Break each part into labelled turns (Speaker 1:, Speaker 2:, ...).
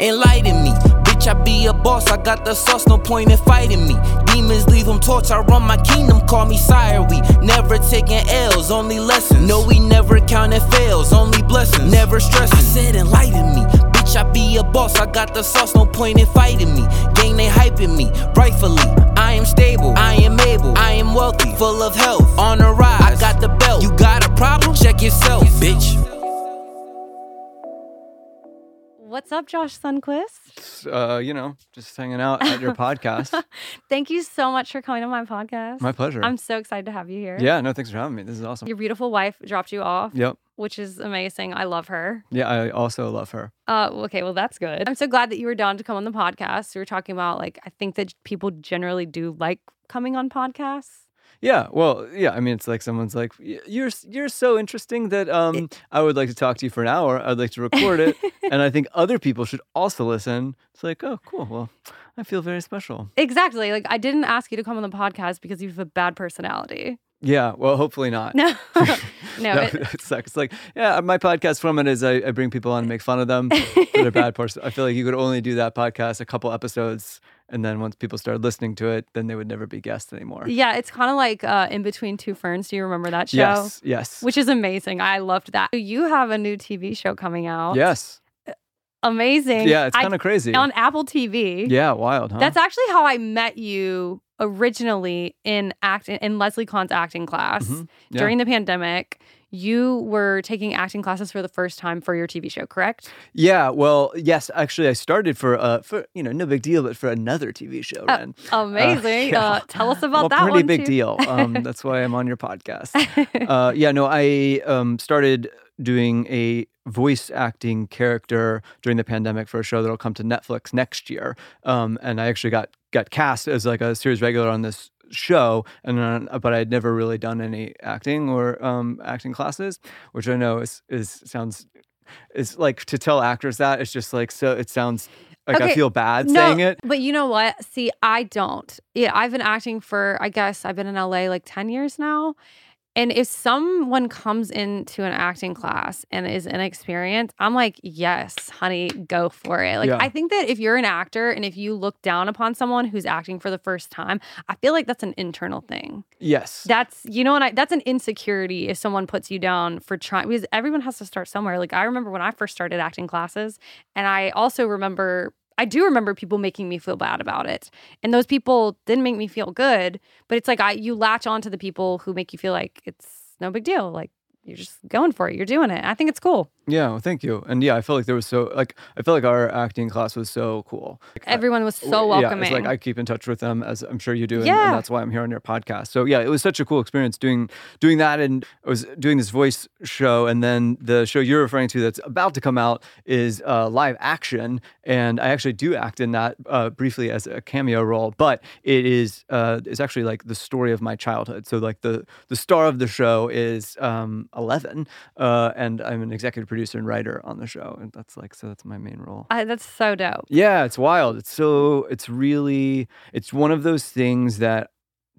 Speaker 1: enlighten me. Bitch, I be a boss, I got the sauce, no point in fighting me. Demons leave them torch, I run my kingdom, call me sire. We never taking L's, only lessons. No, we never counting fails, only blessings. Never stressing. I said enlighten me. Bitch, I be a boss, I got the sauce, no point in fighting me. Gang, they hyping me, rightfully. I am stable, I am able, I am wealthy, full of health, on the rise. I got the belt, you got a problem? Check yourself, bitch.
Speaker 2: What's up, Josh Sundquist?
Speaker 3: Uh, you know, just hanging out at your podcast.
Speaker 2: Thank you so much for coming to my podcast.
Speaker 3: My pleasure.
Speaker 2: I'm so excited to have you here.
Speaker 3: yeah, no, thanks for having me. This is awesome.
Speaker 2: Your beautiful wife dropped you off,
Speaker 3: Yep.
Speaker 2: which is amazing. I love her.
Speaker 3: Yeah, I also love her.
Speaker 2: Uh, okay, well, that's good. I'm so glad that you were down to come on the podcast. We were talking about, like, I think that people generally do like coming on podcasts.
Speaker 3: Yeah, well, yeah. I mean, it's like someone's like, "You're you're so interesting that um, I would like to talk to you for an hour. I'd like to record it, and I think other people should also listen." It's like, oh, cool. Well, I feel very special.
Speaker 2: Exactly. Like, I didn't ask you to come on the podcast because you have a bad personality.
Speaker 3: Yeah. Well, hopefully not.
Speaker 2: No, no.
Speaker 3: That
Speaker 2: it-
Speaker 3: would suck. It's like, yeah, my podcast format is I, I bring people on and make fun of them for their bad person. I feel like you could only do that podcast a couple episodes, and then once people started listening to it, then they would never be guests anymore.
Speaker 2: yeah, it's kind of like uh, In Between Two Ferns. Do you remember that show?
Speaker 3: Yes. Yes.
Speaker 2: Which is amazing. I loved that. You have a new TV show coming out.
Speaker 3: yes.
Speaker 2: Amazing.
Speaker 3: Yeah, it's kind of crazy.
Speaker 2: on Apple TV.
Speaker 3: Yeah, wild, huh?
Speaker 2: That's actually how I met you originally in act in Leslie Kahn's acting class
Speaker 3: Mhm. Yeah.
Speaker 2: during the pandemic. You were taking acting classes for the first time for your TV show, correct?
Speaker 3: yeah. Well, yes. Actually, I started for uh for you know no big deal, but for another TV show.
Speaker 2: Oh,
Speaker 3: Wrenn.
Speaker 2: Amazing.
Speaker 3: yeah.
Speaker 2: Uh, tell us about
Speaker 3: well,
Speaker 2: that
Speaker 3: pretty big
Speaker 2: too.
Speaker 3: deal. Um, that's why I'm on your podcast. uh, yeah, no, I um, started doing a voice acting character during the pandemic for a show that'll come to Netflix next year. Um, and I actually got got cast as like a series regular on this show and then, but I'd never really done any acting or um, acting classes, which I know is is sounds is like to tell actors that it's just like so it sounds like I feel bad
Speaker 2: No,
Speaker 3: saying it.
Speaker 2: But you know what? See, I don't. Yeah, I've been acting for, I guess I've been in LA like 10 years now. And if someone comes into an acting class and is inexperienced, I'm like, yes, honey, go for it. Like,
Speaker 3: Yeah.
Speaker 2: I think that if you're an actor and if you look down upon someone who's acting for the first time, I feel like that's an internal thing.
Speaker 3: Yes.
Speaker 2: That's, you know, and I, that's an insecurity if someone puts you down for trying, because everyone has to start somewhere. Like, I remember when I first started acting classes, and I also remember, I do remember people making me feel bad about it. And those people didn't make me feel good, but it's like I, you latch on to the people who make you feel like it's no big deal. Like, you're just going for it. You're doing it. I think it's cool.
Speaker 3: Yeah, well, thank you. And yeah, I felt like there was so like I felt like our acting class was so cool. Like,
Speaker 2: Everyone was so
Speaker 3: w- Yeah,
Speaker 2: welcoming.
Speaker 3: it's like I keep in touch with them as I'm sure you do, and,
Speaker 2: Yeah.
Speaker 3: and that's why I'm here on your podcast. So yeah, it was such a cool experience doing doing that, and I was doing this voice show, and then the show you're referring to that's about to come out is uh, live action, and I actually do act in that uh, briefly as a cameo role, but it is uh, it's actually like the story of my childhood. So like the the star of the show is um, 11, uh, and I'm an executive producer and writer on the show, and that's like so that's my main role.
Speaker 2: I, that's so dope.
Speaker 3: Yeah, it's wild. It's so it's really it's one of those things that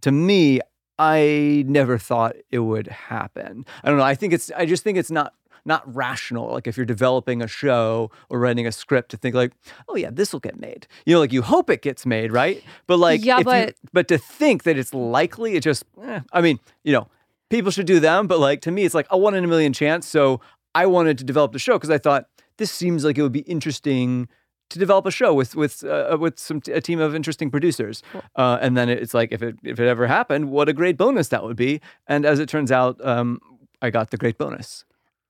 Speaker 3: to me I never thought it would happen. I don't know. I think it's I just think it's not not rational like if you're developing a show or writing a script to think like oh yeah this will get made you know like you hope it gets made right but like
Speaker 2: Yeah,
Speaker 3: if you-
Speaker 2: but-
Speaker 3: but to think that it's likely it just eh, i mean you know people should do them but like to me it's like a one in a million chance so i wanted to develop the show because i thought this seems like it would be interesting to develop a show with with uh, with some a team of interesting producers, uh, and then it's like if it if it ever happened, what a great bonus that would be. And as it turns out, um, I got the great bonus.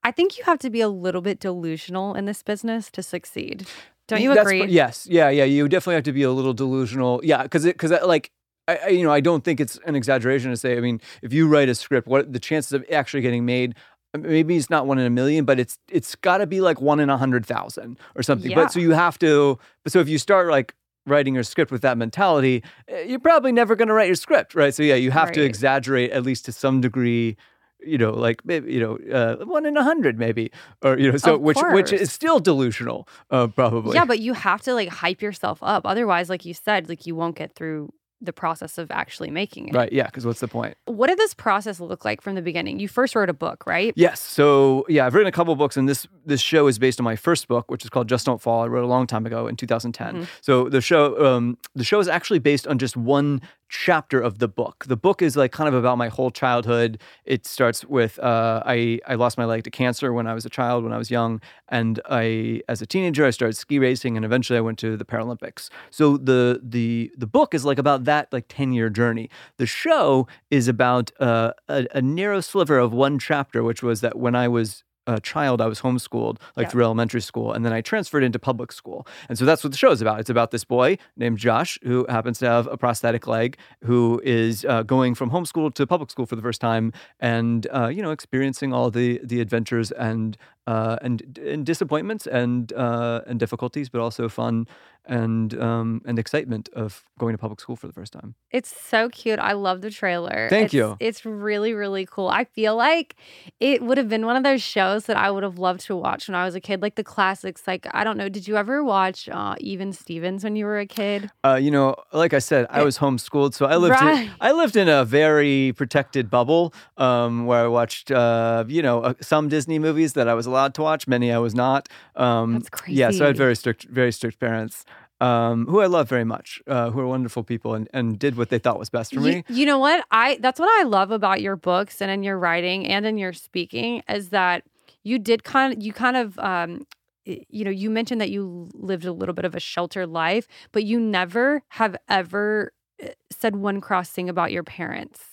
Speaker 2: I think you have to be a little bit delusional in this business to succeed. Don't you
Speaker 3: That's-
Speaker 2: agree?
Speaker 3: yes, yeah, yeah. You definitely have to be a little delusional. Yeah, because because like. I, I- you know, I don't think it's an exaggeration to say. I mean, if you write a script, what the chances of actually getting made? Maybe it's not one in a million, but it's it's got to be like one in a hundred thousand or something.
Speaker 2: Yeah.
Speaker 3: But so you have to. But so if you start like writing your script with that mentality, eh, you're probably never going to write your script, right? So yeah, you have to exaggerate at least to some degree. You know, like maybe you know, uh, one in a hundred, maybe, or you know, so
Speaker 2: Of
Speaker 3: which which is still delusional, uh, probably.
Speaker 2: Yeah, but you have to like hype yourself up. Otherwise, like you said, like you won't get through the process of actually making it.
Speaker 3: Right. Yeah. Because what's the point?
Speaker 2: What did this process look like from the beginning? You first wrote a book, right?
Speaker 3: Yes. So yeah, I've written a couple books, and this this show is based on my first book, which is called Just Don't Fall. I wrote a long time ago in 2010.
Speaker 2: Mm-hmm.
Speaker 3: So the show um, the show is actually based on just one chapter of the book. The book is like kind of about my whole childhood. It starts with uh, I I lost my leg to cancer when I was a child, when I was young, and I as a teenager I started ski racing, and eventually I went to the Paralympics. So the the the book is like about that like 10 year journey. The show is about uh, a, a narrow sliver of one chapter, which was that when I was a child, I was homeschooled like
Speaker 2: Yeah.
Speaker 3: through elementary school, and then I transferred into public school. And so that's what the show is about. It's about this boy named Josh who happens to have a prosthetic leg, who is uh, going from homeschool to public school for the first time, and uh, you know experiencing all the the adventures and uh, and and disappointments and uh, and difficulties, but also fun and um, and excitement of going to public school for the first time.
Speaker 2: It's so cute. I love the trailer.
Speaker 3: Thank
Speaker 2: It's-
Speaker 3: you.
Speaker 2: It's really, really cool. I feel like it would have been one of those shows that I would have loved to watch when I was a kid, like the classics. Like, I don't know, did you ever watch uh, Even Stevens when you were a kid?
Speaker 3: Uh, you know, like I said, I was homeschooled, so I lived
Speaker 2: Right.
Speaker 3: in, I lived in a very protected bubble um, where I watched, uh, you know, uh, some Disney movies that I was allowed to watch, many I was not. Um,
Speaker 2: That's crazy.
Speaker 3: Yeah, so I had very strict, very strict parents. Um, who I love very much, uh, who are wonderful people and, and did what they thought was best for me.
Speaker 2: you know what? I that's what I love about your books and in your writing and in your speaking is that you did kind of you kind of um you know, you mentioned that you lived a little bit of a sheltered life, but you never have ever uh, said one cross thing about your parents.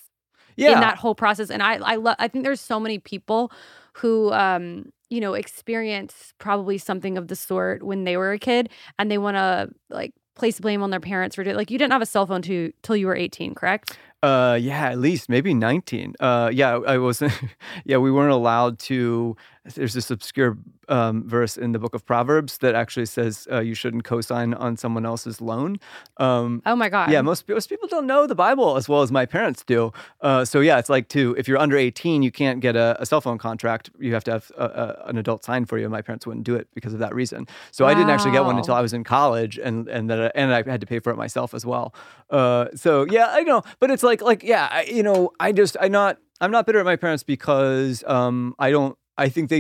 Speaker 3: Yeah,
Speaker 2: in that whole process. And I I love I think there's so many people who um you know experience probably something of the sort when they were a kid and they want to like place blame on their parents for it. Like you didn't have a cell phone to till you were 18, correct?
Speaker 3: Uh, yeah, at least maybe 19. Uh, yeah, I wasn't, yeah, we weren't allowed to. There's this obscure um, verse in the book of Proverbs that actually says uh, you shouldn't co-sign on someone else's loan. Um,
Speaker 2: Oh my god.
Speaker 3: yeah, most, most people don't know the Bible as well as my parents do. Uh, so yeah, it's like too. If you're under 18, you can't get a, a cell phone contract. You have to have a, a, an adult sign for you. My parents wouldn't do it because of that reason. So I didn't actually get one until I was in college, and and that I- and I had to pay for it myself as well. Uh, so yeah, I know, but it's like like yeah, I, you know, I just I not I'm not bitter at my parents because um I don't I think they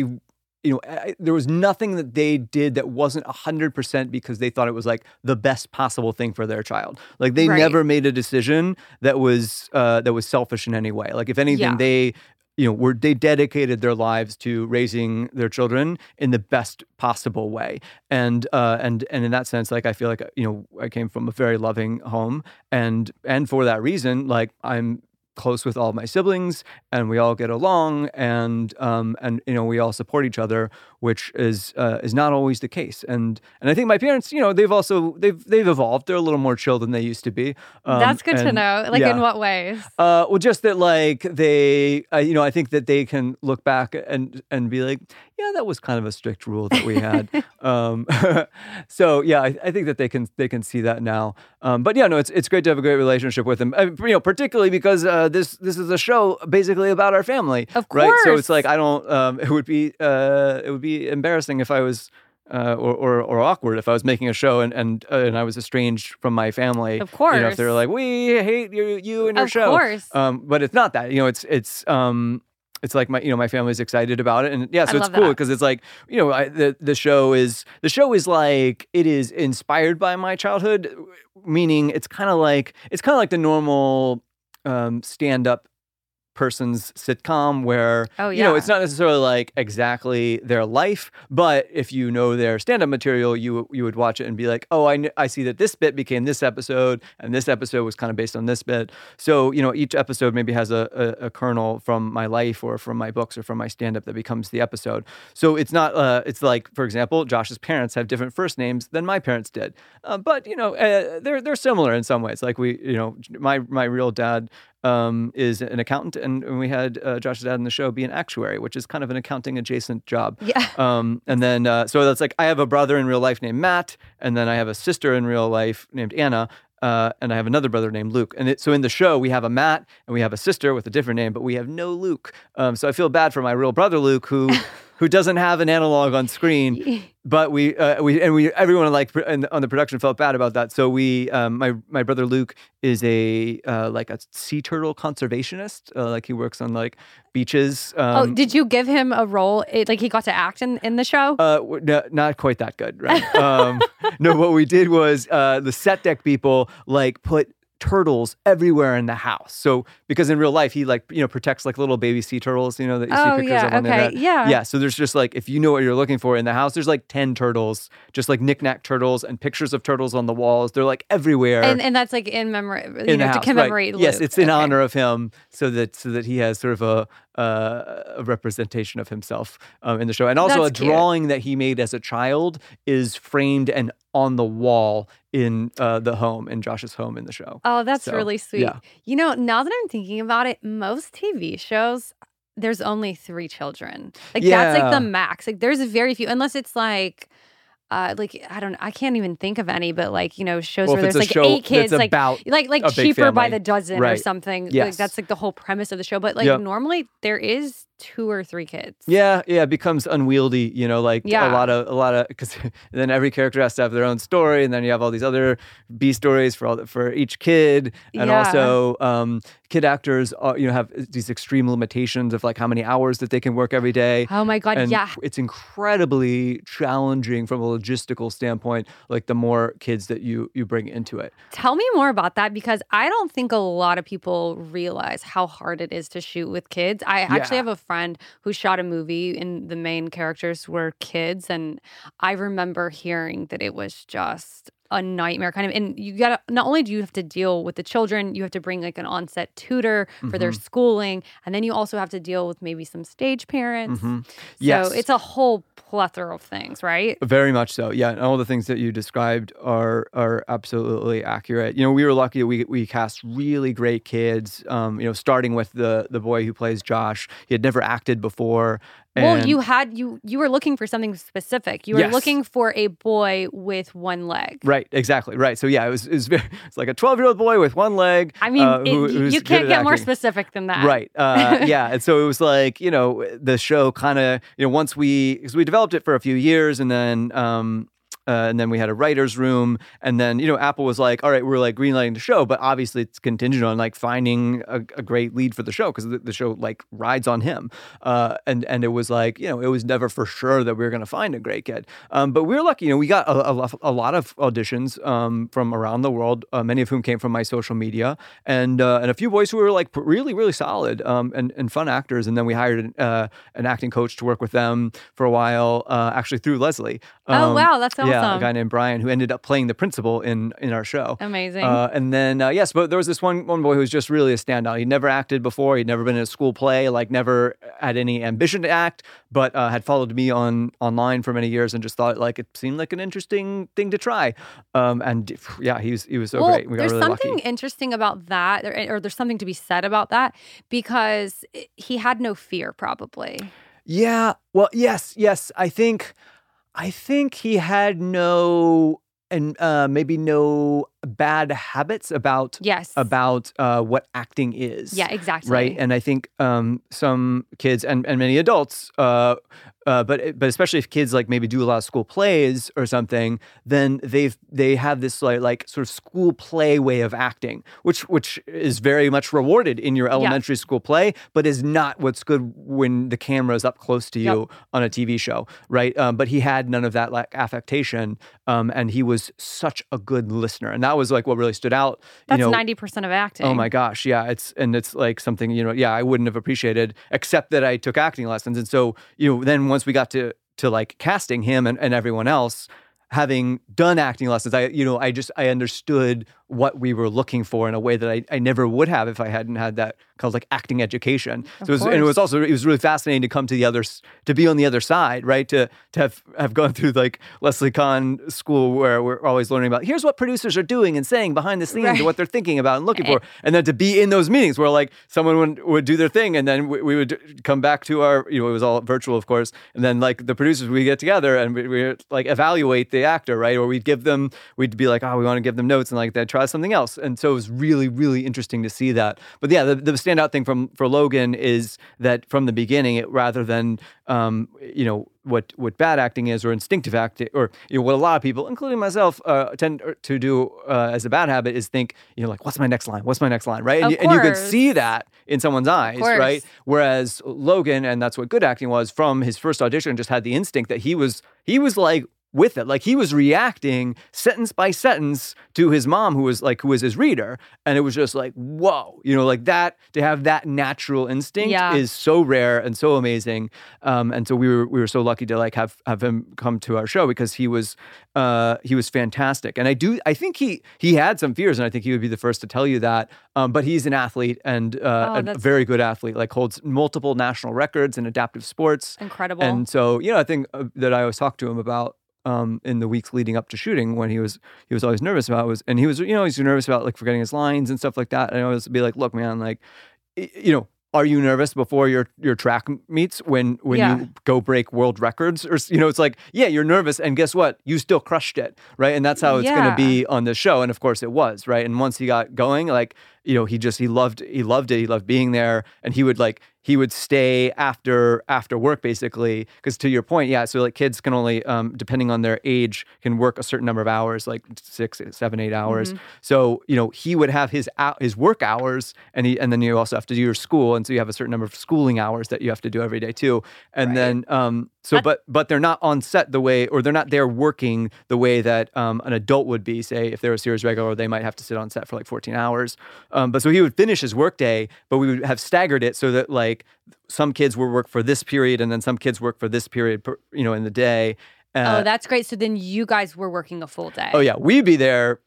Speaker 3: you know I, there was nothing that they did that wasn't 100% because they thought it was like the best possible thing for their child like they
Speaker 2: Right.
Speaker 3: never made a decision that was uh that was selfish in any way like if anything
Speaker 2: Yeah.
Speaker 3: they you know were they dedicated their lives to raising their children in the best possible way and uh and and in that sense like i feel like you know i came from a very loving home and and for that reason like i'm close with all my siblings and we all get along and um and you know we all support each other which is uh, is not always the case and and i think my parents you know they've also they've they've evolved they're a little more chill than they used to be um,
Speaker 2: That's good to know. Like
Speaker 3: yeah.
Speaker 2: in what ways?
Speaker 3: uh, well, just that, like they, uh, you know, I think that they can look back and and be like, yeah, that was kind of a strict rule that we had. um, so yeah, I, I think that they can they can see that now. Um, but yeah, no, it's it's great to have a great relationship with them. Uh, you know, particularly because uh, this this is a show basically about our family,
Speaker 2: Of
Speaker 3: right? So it's like I don't. Um, it would be uh, it would be embarrassing if I was. Uh, or, or or awkward if I was making a show and and uh, and I was estranged from my family.
Speaker 2: Of course,
Speaker 3: you know, if they were
Speaker 2: course.
Speaker 3: like, "We hate you, you and your
Speaker 2: Of
Speaker 3: show,"
Speaker 2: course.
Speaker 3: um, but it's not that. You know, it's it's um it's like my you know my family's excited about it and yeah so
Speaker 2: I
Speaker 3: it's cool because it's like you know I, the the show is the show is like it is inspired by my childhood meaning it's kind of like it's kind of like the normal um stand up person's sitcom where
Speaker 2: Oh,
Speaker 3: you know it's not necessarily like exactly their life but if you know their stand-up material you you would watch it and be like oh I, kn- I see that this bit became this episode and this episode was kind of based on this bit. So you know each episode maybe has a, a, a kernel from my life or from my books or from my stand-up that becomes the episode. So it's not uh, it's like for example josh's parents have different first names than my parents did. Uh, but you know uh, they're they're similar in some ways. Like we you know my my real dad um, is an accountant, and, and we had uh, Josh's dad in the show be an actuary, which is kind of an accounting adjacent job.
Speaker 2: Yeah.
Speaker 3: Um, and then, uh, so that's like I have a brother in real life named Matt, and then I have a sister in real life named Anna, uh, and I have another brother named Luke. And it, so in the show, we have a Matt and we have a sister with a different name, but we have no Luke. Um, so I feel bad for my real brother Luke, who. who doesn't have an analog on screen. But we, uh, we, and we, everyone like on the production felt bad about that. So we, um, my my brother Luke is a uh, like a sea turtle conservationist. Uh, like he works on like beaches. Um,
Speaker 2: oh, did you give him a role? It, like he got to act in, in the show?
Speaker 3: uh, no, not quite that good, right? um, no, what we did was uh, the set deck people like put turtles everywhere in the house. So because in real life he like you know protects like little baby sea turtles, you know that you
Speaker 2: Oh,
Speaker 3: see pictures
Speaker 2: yeah,
Speaker 3: of on the
Speaker 2: okay,
Speaker 3: internet.
Speaker 2: yeah.
Speaker 3: yeah. So there's just like if you know what you're looking for in the house, there's like ten turtles, just like knickknack turtles and pictures of turtles on the walls. They're like everywhere.
Speaker 2: and, and that's like in memory, you
Speaker 3: in
Speaker 2: know,
Speaker 3: the
Speaker 2: to
Speaker 3: house, right.
Speaker 2: commemorate
Speaker 3: Yes, it's in
Speaker 2: Okay.
Speaker 3: honor of him, so that so that he has sort of a uh, a representation of himself um, in the show, and also
Speaker 2: That's
Speaker 3: a
Speaker 2: cute.
Speaker 3: drawing that he made as a child is framed and on the wall in uh, the home in Josh's home in the show.
Speaker 2: Oh, that's
Speaker 3: So,
Speaker 2: really sweet.
Speaker 3: yeah.
Speaker 2: You know, now that I'm thinking about it, most TV shows, there's only three children. Like that's like the max. Like there's very few, unless it's like, uh, like I don't, I can't even think of any. But like you know, shows
Speaker 3: Well,
Speaker 2: where there's like eight kids, like like like cheaper by the dozen or
Speaker 3: Right.
Speaker 2: something. Like that's like the whole premise of the show. But like
Speaker 3: Yep.
Speaker 2: normally there is two or three kids.
Speaker 3: Yeah, yeah, it becomes unwieldy, you know, like
Speaker 2: Yeah.
Speaker 3: a lot of a lot of because then every character has to have their own story, and then you have all these other B stories for all the, for each kid, and
Speaker 2: Yeah.
Speaker 3: also um, kid actors, are, you know, have these extreme limitations of like how many hours that they can work every day.
Speaker 2: Oh my god,
Speaker 3: and
Speaker 2: yeah.
Speaker 3: it's incredibly challenging from a logistical standpoint. Like the more kids that you you bring into it.
Speaker 2: Tell me more about that because I don't think a lot of people realize how hard it is to shoot with kids. I actually have a friend who shot a movie and the main characters were kids and I remember hearing that it was just a nightmare kind of and you gotta not only do you have to deal with the children you have to bring like an on-set tutor for their
Speaker 3: Mhm.
Speaker 2: schooling and then you also have to deal with maybe some stage parents
Speaker 3: Mhm.
Speaker 2: so
Speaker 3: Yes.
Speaker 2: it's a whole plethora of things right
Speaker 3: Very much so. Yeah, and all the things that you described are are absolutely accurate. You know, we were lucky that we we cast really great kids. Um, you know, starting with the the boy who plays Josh. He had never acted before.
Speaker 2: Well, you had you you were looking for something specific. You were
Speaker 3: Yes.
Speaker 2: looking for a boy with one leg.
Speaker 3: Right, exactly, right. So yeah, it was it was very, it's like a twelve year old boy with one leg.
Speaker 2: I mean,
Speaker 3: uh, who-
Speaker 2: you- you can't get more specific than that.
Speaker 3: Right. Uh, yeah. And so it was like, you know, the show kind of, you know, once we, because we developed it for a few years and then, um, uh, and then we had a writer's room. And then, you know, Apple was like, all right, we're like greenlighting the show, but obviously it's contingent on like finding a, a great lead for the show because the, the show like rides on him. Uh, and, and it was like, you know, it was never for sure that we were going to find a great kid. Um, but we were lucky, you know, we got a, a, a lot of auditions um, from around the world, uh, many of whom came from my social media and, uh, and a few boys who were like really, really solid um, and, and fun actors. And then we hired an, uh, an acting coach to work with them for a while, uh, actually through Leslie.
Speaker 2: Oh
Speaker 3: Um,
Speaker 2: wow, that's awesome.
Speaker 3: Yeah, a guy named Brian who ended up playing the principal in in our show.
Speaker 2: Amazing.
Speaker 3: Uh, and then uh, yes, but there was this one one boy who was just really a standout. He'd never acted before. He'd never been in a school play. Like never had any ambition to act, but uh, had followed me on online for many years and just thought like it seemed like an interesting thing to try. Um, and yeah, he was he was so
Speaker 2: well,
Speaker 3: great. We
Speaker 2: there's
Speaker 3: really
Speaker 2: something
Speaker 3: lucky.
Speaker 2: interesting about that, or, or there's something to be said about that because he had no fear, probably.
Speaker 3: Yeah. Well, yes, yes. I think, I think he had no and uh, maybe no bad habits about
Speaker 2: Yes.
Speaker 3: about uh, what acting is.
Speaker 2: yeah, exactly.
Speaker 3: Right. And I think um, some kids and, and many adults, uh, uh, but but especially if kids like maybe do a lot of school plays or something, then they've they have this like like sort of school play way of acting, which which is very much rewarded in your elementary school play, but is not what's good when the camera is up close to you
Speaker 2: Yep.
Speaker 3: on a TV show, right? Um, but he had none of that like affectation, um, and he was such a good listener, and that was like what really stood out.
Speaker 2: That's
Speaker 3: you know,
Speaker 2: ninety percent of acting.
Speaker 3: Oh my gosh, yeah, it's and it's like something you know, yeah, I wouldn't have appreciated except that I took acting lessons, and so you know, then once we got to to like casting him and, and everyone else, having done acting lessons, I you know, I just I understood what we were looking for in a way that I, I never would have if I hadn't had that kind of like acting education.
Speaker 2: Of
Speaker 3: so it was, and it was also it was really fascinating to come to the other to be on the other side, right? To to have have gone through like Leslie Kahn school where we're always learning about here's what producers are doing and saying behind the scenes
Speaker 2: Right.
Speaker 3: and what they're thinking about and looking for, and then to be in those meetings where like someone would, would do their thing and then we, we would come back to our you know it was all virtual of course, and then like the producers we get together and we, we like evaluate the actor right, or we'd give them we'd be like oh we want to give them notes and like they try try something else. And so it was really, really interesting to see that. But yeah, the, the standout thing from for Logan is that from the beginning, it rather than um, you know what what bad acting is or instinctive acting or you know what a lot of people including myself uh, tend to do uh, as a bad habit is think you know like what's my next line? What's my next line? Right? And, you, and you could see that in someone's eyes right? whereas Logan and that's what good acting was from his first audition just had the instinct that he was he was like with it. Like he was reacting sentence by sentence to his mom who was like who was his reader. And it was just like whoa you know like that to have that natural instinct
Speaker 2: Yeah.
Speaker 3: is so rare and so amazing. Um, and so we were we were so lucky to like have have him come to our show because he was uh, he was fantastic. And I do I think he he had some fears and I think he would be the first to tell you that. Um, but he's an athlete and uh,
Speaker 2: Oh,
Speaker 3: a very good athlete like holds multiple national records in adaptive sports.
Speaker 2: Incredible.
Speaker 3: and so, you know, I think uh, that I always talk to him about um, in the weeks leading up to shooting when he was he was always nervous about was and he was you know he's nervous about like forgetting his lines and stuff like that. And I always be like, look, man, like you know. Are you nervous before your your track meets when when
Speaker 2: Yeah.
Speaker 3: you go break world records or you know it's like yeah you're nervous and guess what you still crushed it right and that's how it's going to be on the show and of course it was right and once he got going like you know he just he loved he loved it he loved being there and he would like he would stay after after work basically. Because to your point yeah so like kids can only um, depending on their age can work a certain number of hours like six seven eight hours. So you know he would have his his work hours and he and then you also have to do your school and so you have a certain number of schooling hours that you have to do every day too. And
Speaker 2: Right.
Speaker 3: then um so but but they're not on set the way or they're not there working the way that um, an adult would be say if they're a series regular they might have to sit on set for like 14 hours um, but so he would finish his workday but we would have staggered it so that like some kids would work for this period and then some kids work for this period per, you know in the day uh,
Speaker 2: oh, that's great. So then you guys were working a full day.
Speaker 3: oh yeah we'd be there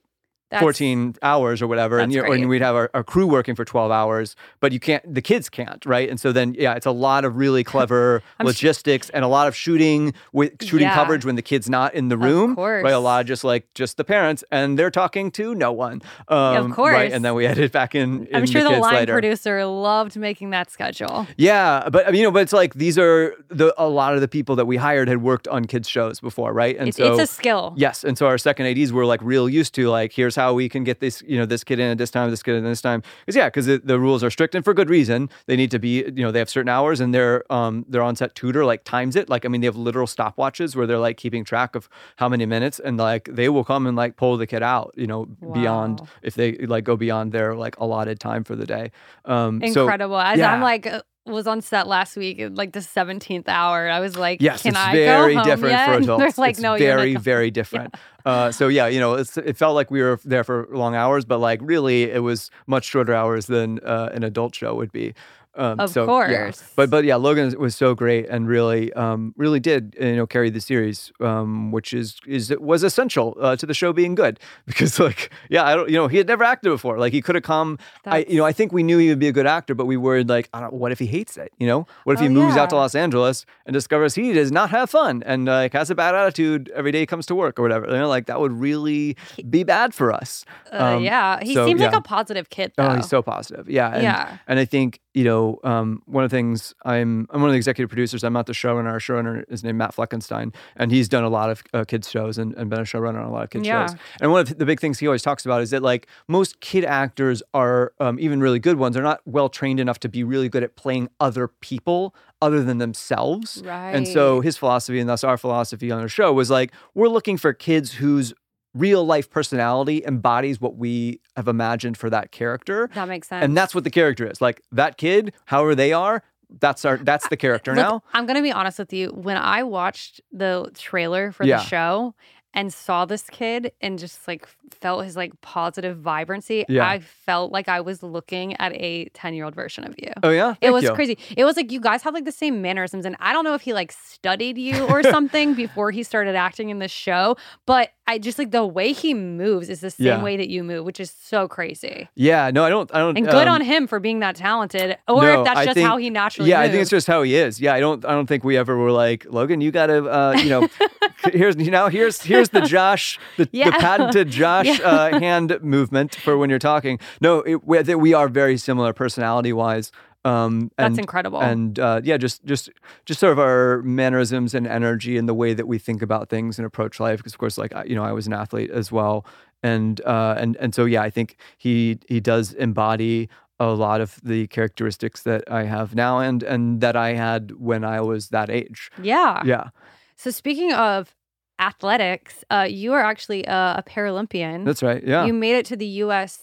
Speaker 2: That's-
Speaker 3: 14 hours or whatever and, and we'd have our, our crew working for 12 hours but you can't the kids can't right and so then yeah it's a lot of really clever
Speaker 2: I'm sh-
Speaker 3: logistics and a lot of shooting with shooting
Speaker 2: Yeah.
Speaker 3: coverage when the kid's not in the room right a lot of just like just the parents and they're talking to no one um, right
Speaker 2: course.
Speaker 3: and then we edit back in, in
Speaker 2: I'm sure the,
Speaker 3: kids
Speaker 2: line
Speaker 3: later.
Speaker 2: producer loved making that schedule.
Speaker 3: Yeah, but I mean, you know, but it's like these are the a lot of the people that we hired had worked on kids shows before, right? And
Speaker 2: It's,
Speaker 3: so
Speaker 2: it's a skill.
Speaker 3: Yes, and so our second ads were like real used to like here's how we can get this you know this kid in at this time, this kid in at this time. Because yeah, because the, the rules are strict and for good reason. They need to be you know they have certain hours and their um their on set tutor like times it. Like I mean they have literal stopwatches where they're like keeping track of how many minutes and like they will come and like pull the kid out you know beyond if they like go beyond their like allotted time for the day. Um, so-
Speaker 2: Incredible. As
Speaker 3: yeah.
Speaker 2: I'm like uh, was on set last week like the 17th hour. I was like,
Speaker 3: Yes,
Speaker 2: can
Speaker 3: it's
Speaker 2: I
Speaker 3: very
Speaker 2: go home
Speaker 3: different
Speaker 2: yet?
Speaker 3: for adults.
Speaker 2: They're like,
Speaker 3: it's
Speaker 2: no,
Speaker 3: very, very different. Uh, so yeah, you know, it's, it felt like we were there for long hours, but like really, it was much shorter hours than uh, an adult show would be. Um,
Speaker 2: Of
Speaker 3: so, yeah.
Speaker 2: course.
Speaker 3: But but yeah, Logan was so great and really um, really did you know carry the series, um, which is is was essential uh, to the show being good because like yeah, I don't you know he had never acted before. Like he could have come. I you know I think we knew he would be a good actor, but we worried like I don't, what if he hates it? You know, what if he
Speaker 2: Oh,
Speaker 3: moves out to. Los Angeles and discovers he does not have fun and like has a bad attitude every day he comes to work or whatever? You know, like that would really be bad for us.
Speaker 2: Uh,
Speaker 3: Um,
Speaker 2: yeah, he
Speaker 3: so,
Speaker 2: seems like a positive kid. Though.
Speaker 3: Oh, he's so positive. Yeah. And,
Speaker 2: Yeah.
Speaker 3: And I think, you know, um, one of the things I'm, I'm one of the executive producers. I'm not the showrunner. Our showrunner is named Matt Fleckenstein, and he's done a lot of uh, kids shows and, and been a showrunner on a lot of kids
Speaker 2: Yeah.
Speaker 3: shows. And one of the big things he always talks about is that like most kid actors are, um, even really good ones, are not well trained enough to be really good at playing other people other than themselves. Right. And so his philosophy, and thus our philosophy on the show, was like we're looking for kids whose real life personality embodies what we have imagined for that character.
Speaker 2: that makes sense.
Speaker 3: And that's what the character is. Like that kid, however they are, that's our that's the character
Speaker 2: Look,
Speaker 3: now.
Speaker 2: I'm gonna be honest with you. When I watched the trailer for
Speaker 3: Yeah.
Speaker 2: the show and saw this kid and just like felt his like positive vibrancy,
Speaker 3: Yeah.
Speaker 2: I felt like I was looking at a 10 year old version of you.
Speaker 3: Oh yeah,
Speaker 2: It was
Speaker 3: you.
Speaker 2: crazy. It was like you guys have like the same mannerisms, and I don't know if he like studied you or something before he started acting in the show, but I just like the way he moves is the same
Speaker 3: Yeah.
Speaker 2: way that you move, which is so crazy.
Speaker 3: Yeah, no, I don't. I don't.
Speaker 2: And good
Speaker 3: um,
Speaker 2: on him for being that talented, or
Speaker 3: no,
Speaker 2: if that's
Speaker 3: I
Speaker 2: just
Speaker 3: think-
Speaker 2: how he naturally.
Speaker 3: Yeah, I think it's just how he is. Yeah, I don't. I don't think we ever were like Logan. You gotta, uh, you know, here's you know here's here's the Josh the, the
Speaker 2: Yeah.
Speaker 3: patented Josh
Speaker 2: Yeah.
Speaker 3: uh, hand movement for when you're talking. No, it, we, we are very similar personality wise. Um,
Speaker 2: That's incredible.
Speaker 3: and uh, yeah, just just just sort of our mannerisms and energy and the way that we think about things and approach life. Because of course, like I- you know, I was an athlete as well, and uh, and and so yeah, I think he he does embody a lot of the characteristics that I have now and and that I had when I was that age.
Speaker 2: yeah.
Speaker 3: Yeah,
Speaker 2: So speaking of athletics, uh, you are actually a, a Paralympian.
Speaker 3: that's right. Yeah.
Speaker 2: You made it to the U.S.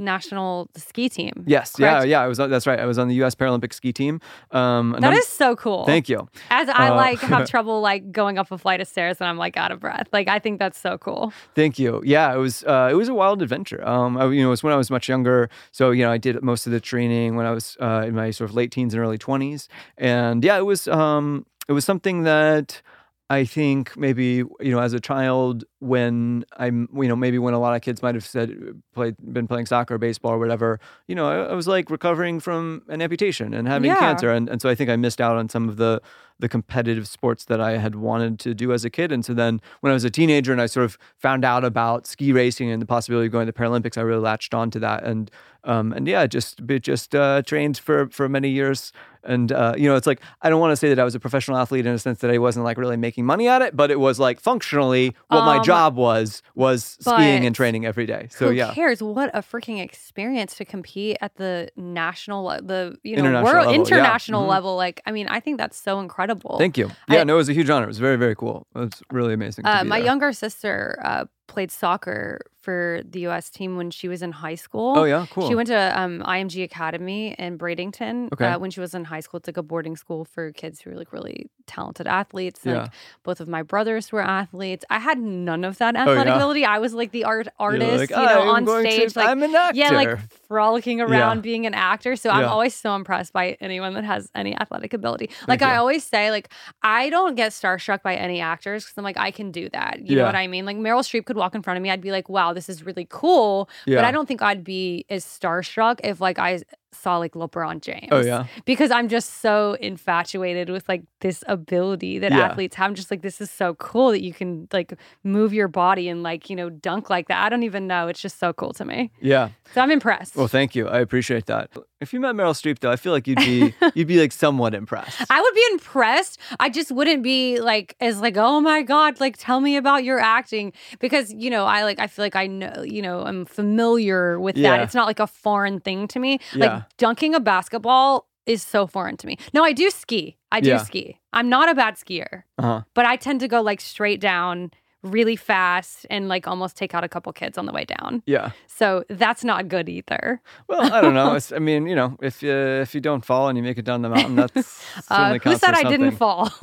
Speaker 2: national ski team.
Speaker 3: Yes, yeah,
Speaker 2: correct?
Speaker 3: yeah. I was. on- That's right. I was on the U.S. Paralympic ski team. Um,
Speaker 2: That
Speaker 3: I'm-
Speaker 2: is so cool.
Speaker 3: Thank you.
Speaker 2: As I
Speaker 3: Uh,
Speaker 2: like have trouble like going up a flight of stairs and I'm like out of breath. Like I think that's so cool.
Speaker 3: Thank you. Yeah, it was uh, it was a wild adventure. Um, I, you know, it was when I was much younger. So you know, I did most of the training when I was uh, in my sort of late teens and early twenties. And yeah, it was um, it was something that I think maybe you know as a child when I'm you know maybe when a lot of kids might have said played been playing soccer, baseball, or whatever. You know, I, I was like recovering from an amputation and having
Speaker 2: Yeah.
Speaker 3: cancer, and and so I think I missed out on some of the the competitive sports that I had wanted to do as a kid. And so then when I was a teenager and I sort of found out about ski racing and the possibility of going to the Paralympics, I really latched on to that. And um, and yeah, just just uh, trained for for many years. And uh, you know, it's like I don't want to say that I was a professional athlete in a sense that I wasn't like really making money at it, but it was like functionally what my
Speaker 2: Um,
Speaker 3: job was was skiing and training every day. So
Speaker 2: Who
Speaker 3: yeah.
Speaker 2: cares? What a freaking experience to compete at the national, the you know,
Speaker 3: International
Speaker 2: world,
Speaker 3: level, yeah.
Speaker 2: international
Speaker 3: Mhm.
Speaker 2: level. Like, I mean, I think that's so incredible.
Speaker 3: Thank you.
Speaker 2: I-
Speaker 3: Yeah, no, it was a huge honor. It was very, very cool. It was really amazing. to
Speaker 2: Uh, my
Speaker 3: there.
Speaker 2: younger sister uh, played soccer for the U.S. team when she was in high school.
Speaker 3: Oh yeah, cool.
Speaker 2: She went to um, IMG Academy in Bradenton
Speaker 3: Okay.
Speaker 2: uh, when she was in high school. It's like a boarding school for kids who are like really talented athletes. Like
Speaker 3: Yeah.
Speaker 2: both of my brothers were athletes. I had none of that
Speaker 3: Oh,
Speaker 2: athletic
Speaker 3: yeah?
Speaker 2: ability. I was like the art artist,
Speaker 3: like,
Speaker 2: you know,
Speaker 3: "I'm
Speaker 2: on
Speaker 3: going to-
Speaker 2: stage, like
Speaker 3: I'm an actor.
Speaker 2: yeah, like frolicking around
Speaker 3: Yeah.
Speaker 2: being an actor. So I'm always so impressed by anyone that has any athletic ability. Like
Speaker 3: you.
Speaker 2: I always say, like I don't get starstruck by any actors because I'm like I can do that. You know what I mean? Like Meryl Streep could walk in front of me, I'd be like, wow, this is really cool. But I don't think I'd be as starstruck if like I saw like LeBron James.
Speaker 3: Oh yeah.
Speaker 2: Because I'm just so infatuated with like this ability that
Speaker 3: Yeah.
Speaker 2: athletes have. I'm just like, this is so cool that you can like move your body and like, you know, dunk like that. I don't even know. It's just so cool to me.
Speaker 3: Yeah.
Speaker 2: So I'm impressed.
Speaker 3: Well, thank you. I appreciate that. If you met Meryl Streep, though, I feel like you'd be you'd be like somewhat impressed.
Speaker 2: I would be impressed. I just wouldn't be like as like, oh my god, like tell me about your acting because you know I like I feel like I know you know I'm familiar with that. It's not like a foreign thing to me.
Speaker 3: Yeah.
Speaker 2: Like dunking a basketball is so foreign to me. No, I do ski. I do
Speaker 3: Yeah.
Speaker 2: ski. I'm not a bad skier,
Speaker 3: Uh-huh.
Speaker 2: but I tend to go like straight down really fast and like almost take out a couple kids on the way down.
Speaker 3: Yeah.
Speaker 2: So that's not good either.
Speaker 3: Well, I don't know. It's, I mean, you know, if you if you don't fall and you make it down the mountain, that's
Speaker 2: Uh, who said I didn't fall?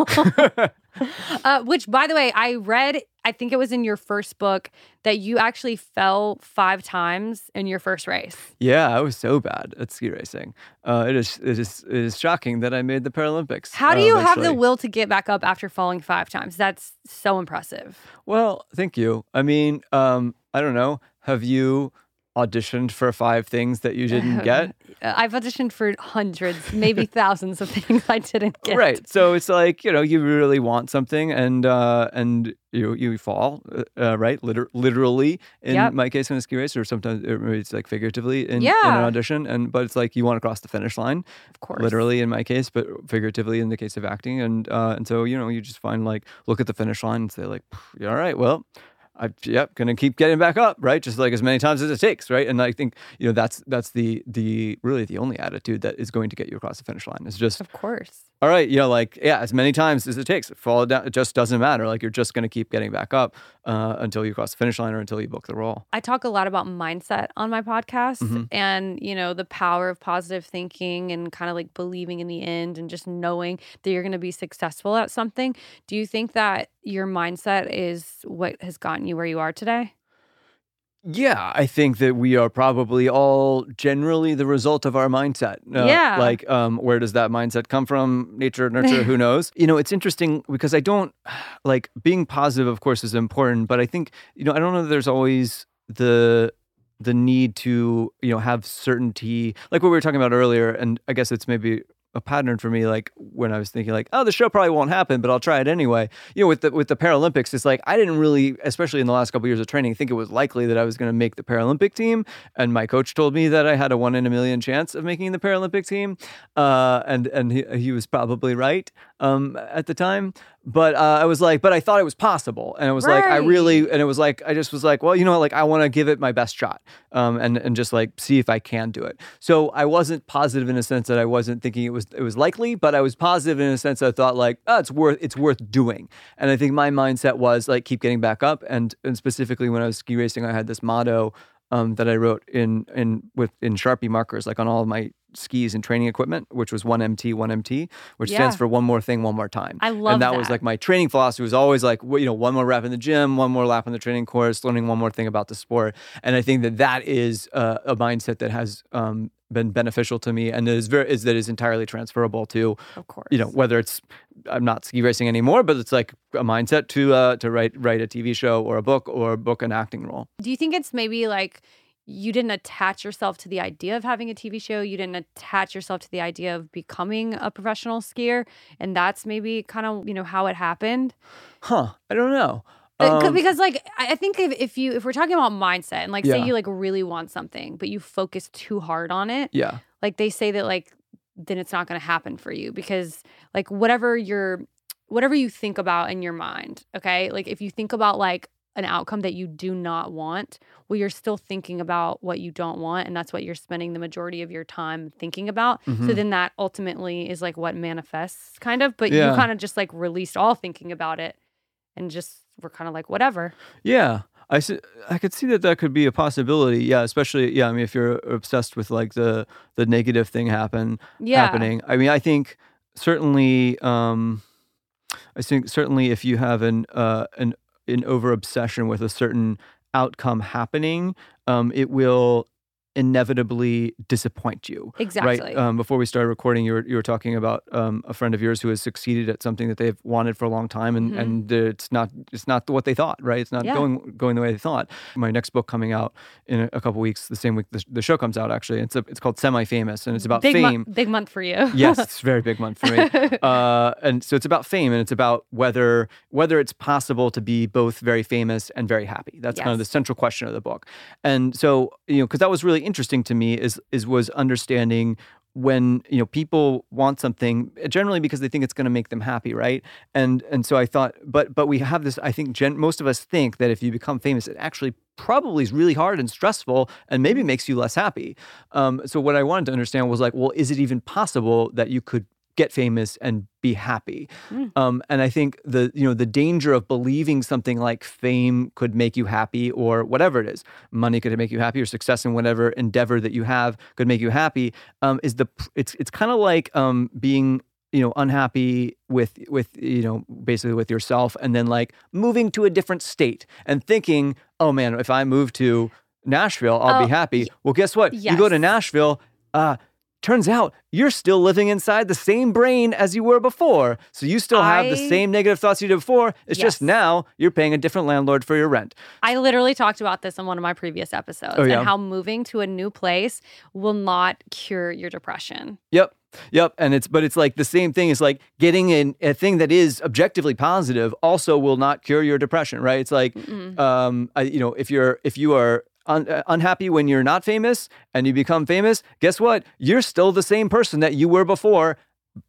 Speaker 2: uh, which, by the way, I read. I think it was in your first book that you actually fell five times in your first race.
Speaker 3: Yeah, I was so bad at ski racing. Uh, it is it is it is shocking that I made the Paralympics.
Speaker 2: How do you have the will to get back up after falling five times? That's so impressive.
Speaker 3: Well, thank you. I mean, um, I don't know. Have you auditioned for five things that you didn't get?
Speaker 2: I've auditioned for hundreds, maybe thousands of things I didn't get.
Speaker 3: Right. So it's like you know you really want something and uh, and you you fall uh, uh, right Liter- literally in
Speaker 2: Yep.
Speaker 3: my case in a ski race or sometimes or maybe it's like figuratively in, in an audition and but it's like you want to cross the finish line
Speaker 2: Of course.
Speaker 3: literally in my case but figuratively in the case of acting and uh, and so you know you just find like look at the finish line and say like all right well. I yep, gonna keep getting back up, right? Just like as many times as it takes, right? And I think you know that's that's the the really the only attitude that is going to get you across the finish line. Is just
Speaker 2: Of course.
Speaker 3: all right, you know, like yeah, as many times as it takes. Fall down, it just doesn't matter. Like you're just gonna keep getting back up uh, until you cross the finish line or until you book the role.
Speaker 2: I talk a lot about mindset on my podcast
Speaker 3: Mhm.
Speaker 2: and, you know, the power of positive thinking and kind of like believing in the end and just knowing that you're going to be successful at something. Do you think that your mindset is what has gotten you where you are today?
Speaker 3: Yeah, I think that we are probably all generally the result of our mindset. Uh,
Speaker 2: Yeah.
Speaker 3: Like, um, where does that mindset come from? Nature, nurture, who knows? You know, it's interesting because I don't like being positive, of course, is important, but I think, you know, I don't know that there's always the the need to, you know, have certainty, like what we were talking about earlier. And I guess it's maybe a pattern for me. Like when I was thinking, like, oh, the show probably won't happen, but I'll try it anyway. You know, with the with the Paralympics, it's like I didn't really, especially in the last couple years of training, think it was likely that I was going to make the Paralympic team. And my coach told me that I had a one in a million chance of making the Paralympic team, uh, and and he, he was probably right um, at the time. But uh, I was like, but I thought it was possible, and it was like I really, and it was like I just was like, well, you know, what, like I want to give it my best shot, um, and and just like see if I can do it. So I wasn't positive in a sense that I wasn't thinking it was it was likely, but I was positive in a sense that I thought like, oh, it's worth it's worth doing. And I think my mindset was like keep getting back up, and and specifically when I was ski racing, I had this motto um, that I wrote in in with in Sharpie markers, like on all of my skis and training equipment, which was one MT, one MT, which stands for one more thing, one more time.
Speaker 2: I love
Speaker 3: and that, was
Speaker 2: that.
Speaker 3: like my training philosophy was always like, you know, one more rep in the gym, one more lap on the training course, learning one more thing about the sport. And I think that that is uh, a mindset that has um, been beneficial to me, and is very is that is entirely transferable to
Speaker 2: Of course.
Speaker 3: you know whether it's I'm not ski racing anymore, but it's like a mindset to uh, to write write a TV show or a book or book an acting role.
Speaker 2: Do you think it's maybe like you didn't attach yourself to the idea of having a TV show? You didn't attach yourself to the idea of becoming a professional skier, and that's maybe kind of you know how it happened.
Speaker 3: Huh? I don't know. Um,
Speaker 2: because like I think if, if you if we're talking about mindset and like say you like really want something, but you focus too hard on it,
Speaker 3: yeah,
Speaker 2: like they say that like then it's not going to happen for you because like whatever you're whatever you think about in your mind okay like if you think about like an outcome that you do not want well you're still thinking about what you don't want and that's what you're spending the majority of your time thinking about so
Speaker 3: Mhm.
Speaker 2: then that ultimately is like what manifests kind of but
Speaker 3: Yeah.
Speaker 2: you kind of just like released all thinking about it and just were kind of like whatever
Speaker 3: yeah. I see, I could see that that could be a possibility. Yeah, especially yeah. I mean, if you're obsessed with like the the negative thing happen
Speaker 2: yeah
Speaker 3: happening. I mean, I think certainly. Um, I think certainly if you have an uh, an an over obsession with a certain outcome happening, um, it will inevitably disappoint you.
Speaker 2: exactly
Speaker 3: Right. Um, before we started recording, you were you were talking about um, a friend of yours who has succeeded at something that they've wanted for a long time, and
Speaker 2: Mhm.
Speaker 3: and it's not it's not what they thought. Right. It's not
Speaker 2: Yeah.
Speaker 3: going going the way they thought. My next book coming out in a, a couple weeks, the same week the, the show comes out. Actually, it's a, it's called Semi Famous, and it's about
Speaker 2: big
Speaker 3: fame.
Speaker 2: month big month for you
Speaker 3: yes, it's a very big month for me. Uh, and so it's about fame, and it's about whether whether it's possible to be both very famous and very happy. That's kind of the central question of the book. And so you know, because that was really interesting to me, is is was understanding when you know people want something generally because they think it's going to make them happy right? And and so i thought but but we have this i think gen, most of us think that if you become famous it actually probably is really hard and stressful and maybe makes you less happy. Um, so what i wanted to understand was like well is it even possible that you could get famous and be happy.
Speaker 2: Mm.
Speaker 3: um, and i think the you know the danger of believing something like fame could make you happy or whatever it is money could make you happy or success in whatever endeavor that you have could make you happy um, is the it's it's kind of like um, being you know unhappy with with you know basically with yourself and then like moving to a different state and thinking oh man if i move to nashville i'll
Speaker 2: Oh,
Speaker 3: be happy well guess what? You go to nashville uh turns out you're still living inside the same brain as you were before so you still have the same negative thoughts you did before it's just now you're paying a different landlord for your rent
Speaker 2: I literally talked about this in one of my previous episodes
Speaker 3: Oh, yeah?
Speaker 2: and how moving to a new place will not cure your depression.
Speaker 3: Yep. Yep. And it's, but it's like the same thing is like getting in a thing that is objectively positive also will not cure your depression, right? It's like,
Speaker 2: Mm-mm.
Speaker 3: um, I, you know, if you're, if you are un, uh, unhappy when you're not famous and you become famous, guess what? You're still the same person that you were before.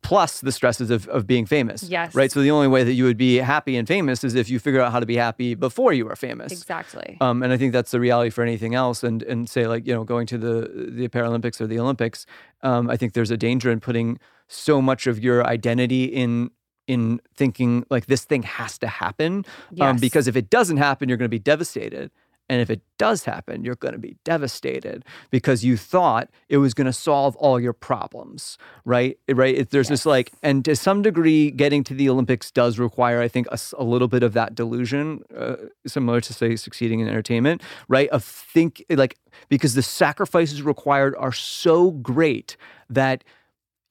Speaker 3: Plus the stresses of, of being famous.
Speaker 2: Yes.
Speaker 3: Right. So the only way that you would be happy and famous is if you figure out how to be happy before you are famous.
Speaker 2: Exactly.
Speaker 3: Um, and I think that's the reality for anything else. And and say like you know going to the the Paralympics or the Olympics, um, I think there's a danger in putting so much of your identity in in thinking like this thing has to happen. Um,
Speaker 2: Yes.
Speaker 3: because if it doesn't happen, you're going to be devastated. And if it does happen, you're going to be devastated because you thought it was going to solve all your problems, right? Right? It, there's this like, and to some degree, getting to the Olympics does require, I think, a little bit of that delusion, uh, similar to say succeeding in entertainment, right? Of think like because the sacrifices required are so great that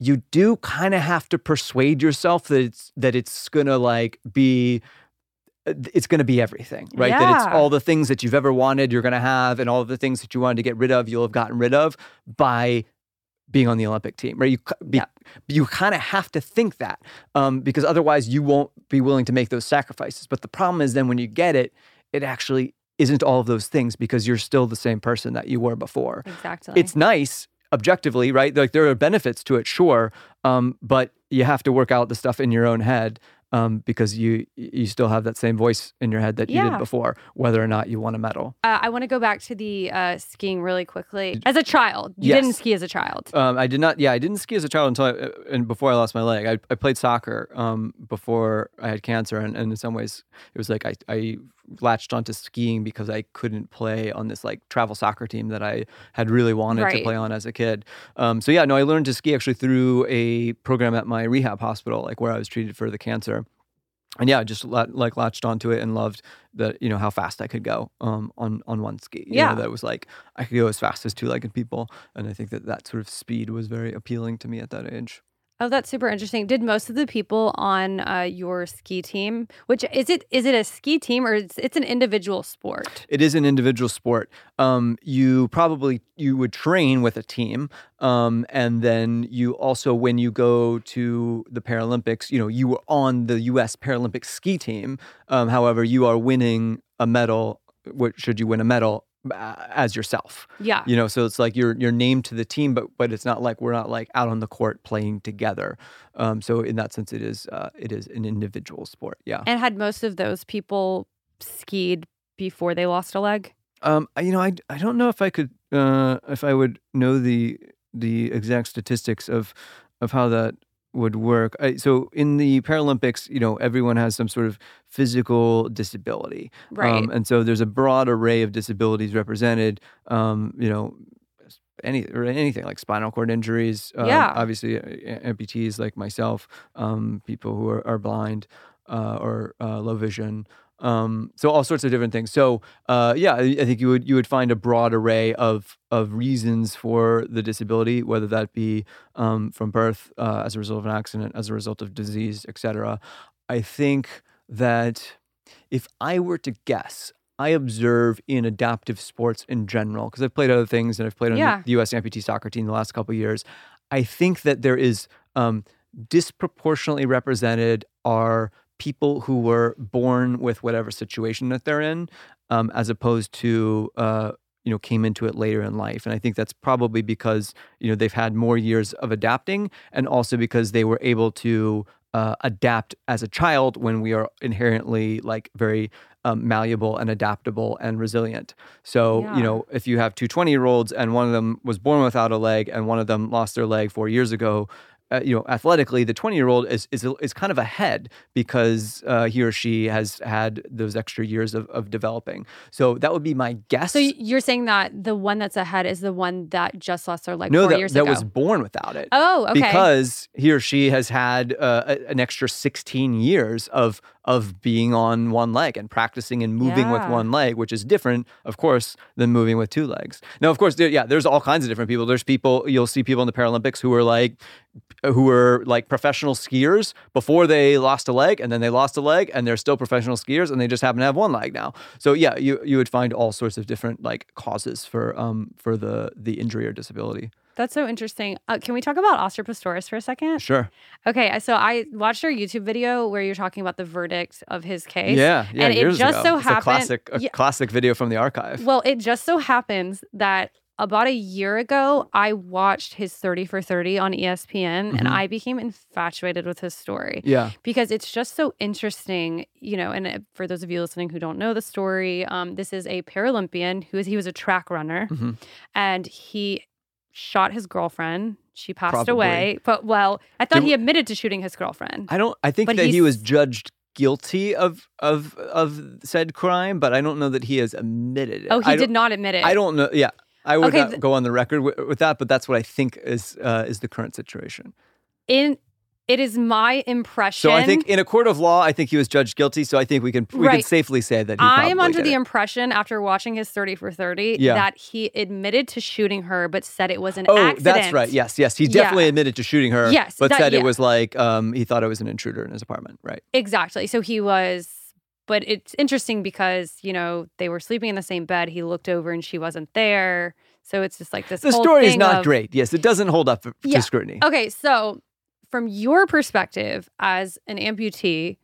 Speaker 3: you do kind of have to persuade yourself that it's that it's gonna like be it's going to be everything, right? That it's all the things that you've ever wanted, you're going to have, and all the things that you wanted to get rid of, you'll have gotten rid of by being on the Olympic team, right? You be,
Speaker 2: Yep.
Speaker 3: you kind of have to think that um, because otherwise you won't be willing to make those sacrifices. But the problem is then when you get it, it actually isn't all of those things because you're still the same person that you were before.
Speaker 2: Exactly.
Speaker 3: It's nice objectively, right? Like there are benefits to it, sure, um, but you have to work out the stuff in your own head um, because you you still have that same voice in your head that you did before, whether or not you want a medal.
Speaker 2: uh, I want to go back to the uh, skiing really quickly. As a child, you didn't ski as a child.
Speaker 3: Um, I did not. Yeah, I didn't ski as a child until I, uh, and before I lost my leg. I, I played soccer um, before I had cancer, and, and in some ways, it was like I, I latched onto skiing because I couldn't play on this like travel soccer team that I had really wanted to play on as a kid. Um, so yeah, no, I learned to ski actually through a program at my rehab hospital, like where I was treated for the cancer. And yeah, just la- like latched onto it and loved that you know how fast I could go um, on on one ski. You know,
Speaker 2: Yeah.
Speaker 3: that was like I could go as fast as two-legged people, and I think that that sort of speed was very appealing to me at that age.
Speaker 2: Oh, that's super interesting. Did most of the people on uh, your ski team, which is it, is it a ski team or it's, it's an individual sport?
Speaker 3: It is an individual sport. Um, you probably you would train with a team, um, and then you also when you go to the Paralympics, you know you were on the U.S. Paralympic ski team. Um, however, you are winning a medal. What should you win a medal as yourself?
Speaker 2: Yeah.
Speaker 3: You know, so it's like you're you're named to the team, but but it's not like we're not like out on the court playing together. Um, so in that sense, it is uh, it is an individual sport. Yeah.
Speaker 2: And had most of those people skied before they lost a leg?
Speaker 3: Um, I- you know, I, I don't know if I could uh, if I would know the the exact statistics of of how that would work. So in the Paralympics, you know, everyone has some sort of physical disability,
Speaker 2: Right.
Speaker 3: Um, and so there's a broad array of disabilities represented. Um, you know. Any or anything like spinal cord injuries, um,
Speaker 2: Yeah.
Speaker 3: obviously uh, amputees like myself, um, people who are, are blind uh, or uh, low vision, um, so all sorts of different things. So uh, yeah, I, I think you would you would find a broad array of of reasons for the disability, whether that be um, from birth, uh, as a result of an accident, as a result of disease, etc. I think that if I were to guess, I observe in adaptive sports in general because I've played other things and I've played on
Speaker 2: Yeah.
Speaker 3: the U.S. amputee soccer team the last couple of years. I think that there is um, disproportionately represented are people who were born with whatever situation that they're in, um, as opposed to uh, you know came into it later in life. And I think that's probably because you know they've had more years of adapting, and also because they were able to uh, adapt as a child when we are inherently like very um, malleable and adaptable and resilient. So,
Speaker 2: Yeah.
Speaker 3: you know, if you have two 20 year olds and one of them was born without a leg and one of them lost their leg four years ago, uh, you know, athletically, the 20 year old is, is, is kind of ahead because uh, he or she has had those extra years of, of developing. So that would be my guess.
Speaker 2: So you're saying that the one that's ahead is the one that just lost their leg
Speaker 3: no,
Speaker 2: four
Speaker 3: that,
Speaker 2: years
Speaker 3: that
Speaker 2: ago?
Speaker 3: was born without it.
Speaker 2: oh, okay.
Speaker 3: because he or she has had uh, a- an extra 16 years of of being on one leg and practicing and moving with one leg, which is different, of course, than moving with two legs. Now, of course, there, yeah, there's all kinds of different people. There's people you'll see people in the Paralympics who are like who were like professional skiers before they lost a leg, and then they lost a leg, and they're still professional skiers, and they just happen to have one leg now. So yeah, you you would find all sorts of different like causes for um for the the injury or disability.
Speaker 2: That's so interesting. Uh, can we talk about Oscar Pistorius for a second?
Speaker 3: Sure.
Speaker 2: Okay, so I watched your YouTube video where you're talking about the verdict of his case.
Speaker 3: Yeah, yeah.
Speaker 2: and it just
Speaker 3: ago.
Speaker 2: so
Speaker 3: it's
Speaker 2: happened-
Speaker 3: a classic, a
Speaker 2: Yeah.
Speaker 3: classic video from the archive.
Speaker 2: Well, it just so happens that about a year ago, I watched his 30 for 30 on ESPN and
Speaker 3: Mhm.
Speaker 2: I became infatuated with his story
Speaker 3: yeah,
Speaker 2: because it's just so interesting, you know. And uh, for those of you listening who don't know the story, um, this is a Paralympian who is he was a track runner
Speaker 3: Mhm.
Speaker 2: and he shot his girlfriend. She passed
Speaker 3: Probably.
Speaker 2: away, but well, I thought
Speaker 3: Did-
Speaker 2: he admitted to shooting his girlfriend.
Speaker 3: I don't. I think
Speaker 2: But
Speaker 3: that he was judged guilty of of of said crime, but I don't know that he has admitted it.
Speaker 2: oh, he did not admit it.
Speaker 3: I don't know. Yeah, I would
Speaker 2: Okay,
Speaker 3: not
Speaker 2: th-
Speaker 3: go on the record with, with that, but that's what I think is uh, is the current situation.
Speaker 2: In it is my impression.
Speaker 3: So I think in a court of law, I think he was judged guilty. So I think we can we can safely say that he
Speaker 2: I am under the
Speaker 3: it.
Speaker 2: impression after watching his 30 for 30
Speaker 3: Yeah.
Speaker 2: that he admitted to shooting her but said it was an
Speaker 3: Oh,
Speaker 2: accident.
Speaker 3: that's right. Yes, yes. He definitely
Speaker 2: Yeah.
Speaker 3: admitted to shooting her.
Speaker 2: Yes,
Speaker 3: but
Speaker 2: that-
Speaker 3: said
Speaker 2: yeah.
Speaker 3: it was like um, he thought it was an intruder in his apartment. Right.
Speaker 2: Exactly. So he was but it's interesting because, you know, they were sleeping in the same bed. He looked over and she wasn't there. So it's just like this.
Speaker 3: The story is not
Speaker 2: of-
Speaker 3: great. Yes, it doesn't hold up to scrutiny.
Speaker 2: Okay, so from your perspective as an amputee,